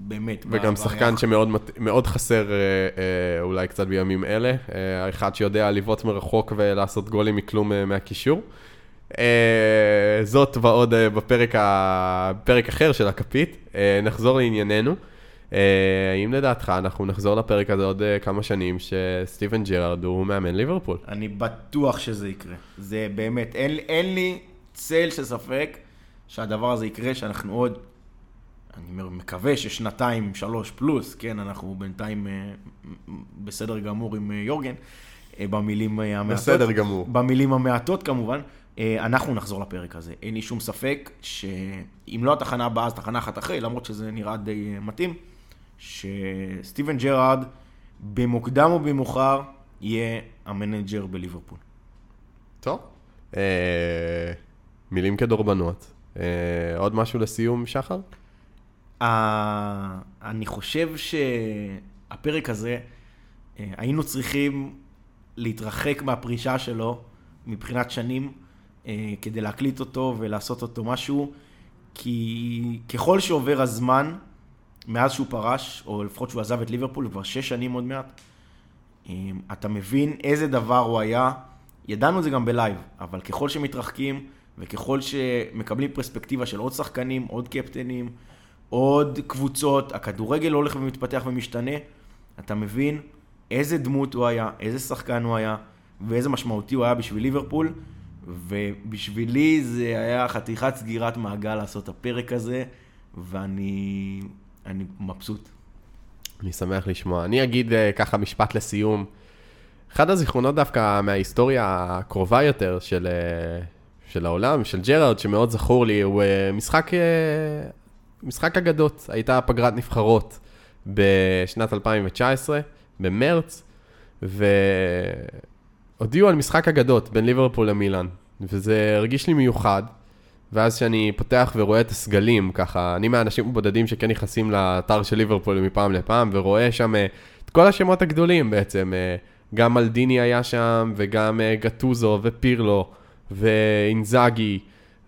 באמת. וגם ב- שחקן. שמאוד חסר אה, אה, אולי קצת בימים אלה, אה, האחד שיודע לבעוט מרחוק ולעשות גולים מכלום מהקישור. זאת ועוד בפרק ה- פרק אחר של הכפית. נחזור לענייננו. האם לדעתך אנחנו נחזור לפרק הזה עוד כמה שנים שסטיבן ג'רארד הוא מאמן ליברפול? אני בטוח שזה יקרה. זה באמת, אין, אין לי צל של ספק שהדבר הזה יקרה, שאנחנו עוד, אני מקווה ששנתיים, שלוש פלוס, כן, אנחנו בינתיים אה, בסדר גמור עם אה, יורגן, אה, במילים המעטות. בסדר גמור. במילים המעטות כמובן. אנחנו נחזור לפרק הזה. אין לי שום ספק שאם לא התחנה הבאה, אז תחנה אחת אחרי, למרות שזה נראה די מתאים, שסטיבן ג'רארד, במוקדם או במאוחר, יהיה ה manager בליברפול. טוב. אה, מילים כדורבנות. אה, עוד משהו לסיום, שחר? אני חושב שהפרק הזה, אה, היינו צריכים להתרחק מהפרישה שלו מבחינת שנים אה, כדי להקליט אותו ולעשות אותו משהו, כי ככל שעובר הזמן, מאז שהוא פרש, או לפחות שהוא עזב את ליברפול, כבר שש שנים עוד מעט, אה, אתה מבין איזה דבר הוא היה, ידענו את זה גם בלייב, אבל ככל שמתרחקים וככל שמקבלים פרספקטיבה של עוד שחקנים, עוד קפטנים, עוד קבוצות, הכדורגל הולך ומתפתח ומשתנה, אתה מבין איזה דמות הוא היה, איזה שחקן הוא היה, ואיזה משמעותי הוא היה בשביל ליברפול, ובשבילי זה היה חתיכת סגירת מעגל לעשות את הפרק הזה, ואני אני מבסוט. אני שמח לשמוע. אני אגיד אה, ככה משפט לסיום. אחד הזיכרונות דווקא מההיסטוריה הקרובה יותר של, אה, של העולם, של ג'רארד, שמאוד זכור לי, הוא אה, משחק, משחק אגדות. הייתה פגרת נבחרות בשנת 2019, במרץ, והודיעו על משחק אגדות בין ליברפול למילאן, וזה הרגיש לי מיוחד. ואז כשאני פותח ורואה את הסגלים, ככה, אני מהאנשים הבודדים שכן נכנסים לאתר של ליברפול מפעם לפעם, ורואה שם אה, את כל השמות הגדולים בעצם. אה, גם מלדיני היה שם, וגם אה, גטוזו, ופירלו, ואינזאגי,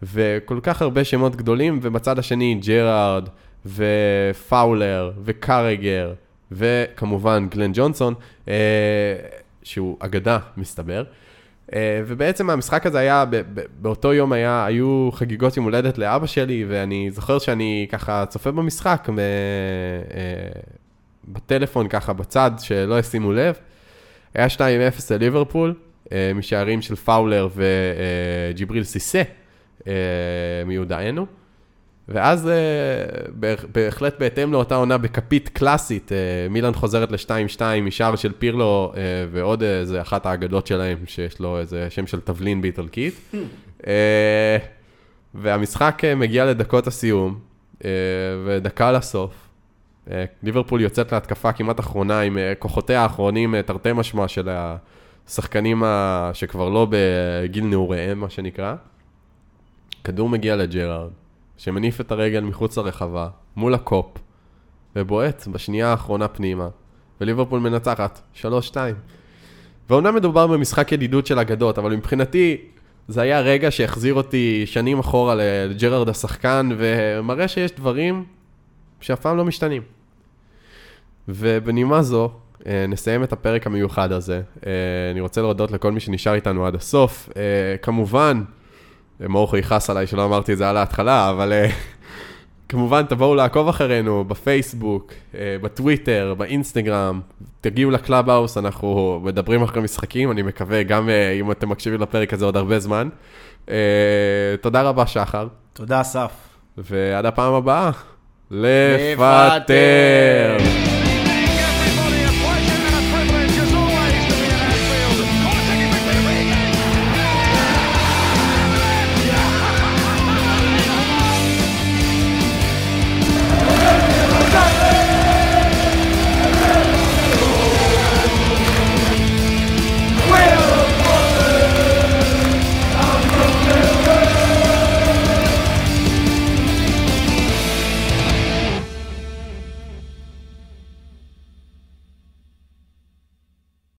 וכל כך הרבה שמות גדולים, ובצד השני ג'רארד, ופאולר, וקארגר, וכמובן גלן ג'ונסון, שהוא אגדה, מסתבר. אה, ובעצם המשחק הזה היה, באותו יום היה, היו חגיגות יום הולדת לאבא שלי, ואני זוכר שאני ככה צופה במשחק, ב, אה, בטלפון ככה בצד, שלא ישימו לב. היה 2-0 לליברפול, אה, משערים של פאולר וג'יבריל סיסה מיודענו. ואז אה, בהחלט בהתאם לאותה עונה בכפית קלאסית, אה, מילאן חוזרת ל-2-2 משער של פירלו אה, ועוד איזה אחת האגדות שלהם, שיש לו איזה שם של תבלין באיטלקית. והמשחק מגיע לדקות הסיום, ודקה לסוף. ליברפול יוצאת להתקפה כמעט אחרונה עם כוחותיה האחרונים, תרתי משמע של השחקנים שכבר לא בגיל נעוריהם, מה שנקרא. כדור מגיע לג'רארד. שמניף את הרגל מחוץ לרחבה, מול הקופ, ובועט בשנייה האחרונה פנימה, וליברפול מנצחת, 3-2. ואומנם מדובר במשחק ידידות של אגדות, אבל מבחינתי זה היה רגע שהחזיר אותי שנים אחורה לג'רארד השחקן, ומראה שיש דברים שאף פעם לא משתנים. ובנימה זו, אה, נסיים את הפרק המיוחד הזה. אה, אני רוצה להודות לכל מי שנשאר איתנו עד הסוף. אה, כמובן, מורכו יכעס עליי שלא אמרתי את זה על ההתחלה, אבל uh, כמובן תבואו לעקוב אחרינו בפייסבוק, אה, בטוויטר, באינסטגרם, תגיעו ל Clubhouse, אנחנו מדברים אחרי משחקים, אני מקווה, גם אה, אם אתם מקשיבים לפרק הזה עוד הרבה זמן. תודה רבה, שחר. תודה, אסף. ועד הפעם הבאה, לפטר. לפטר.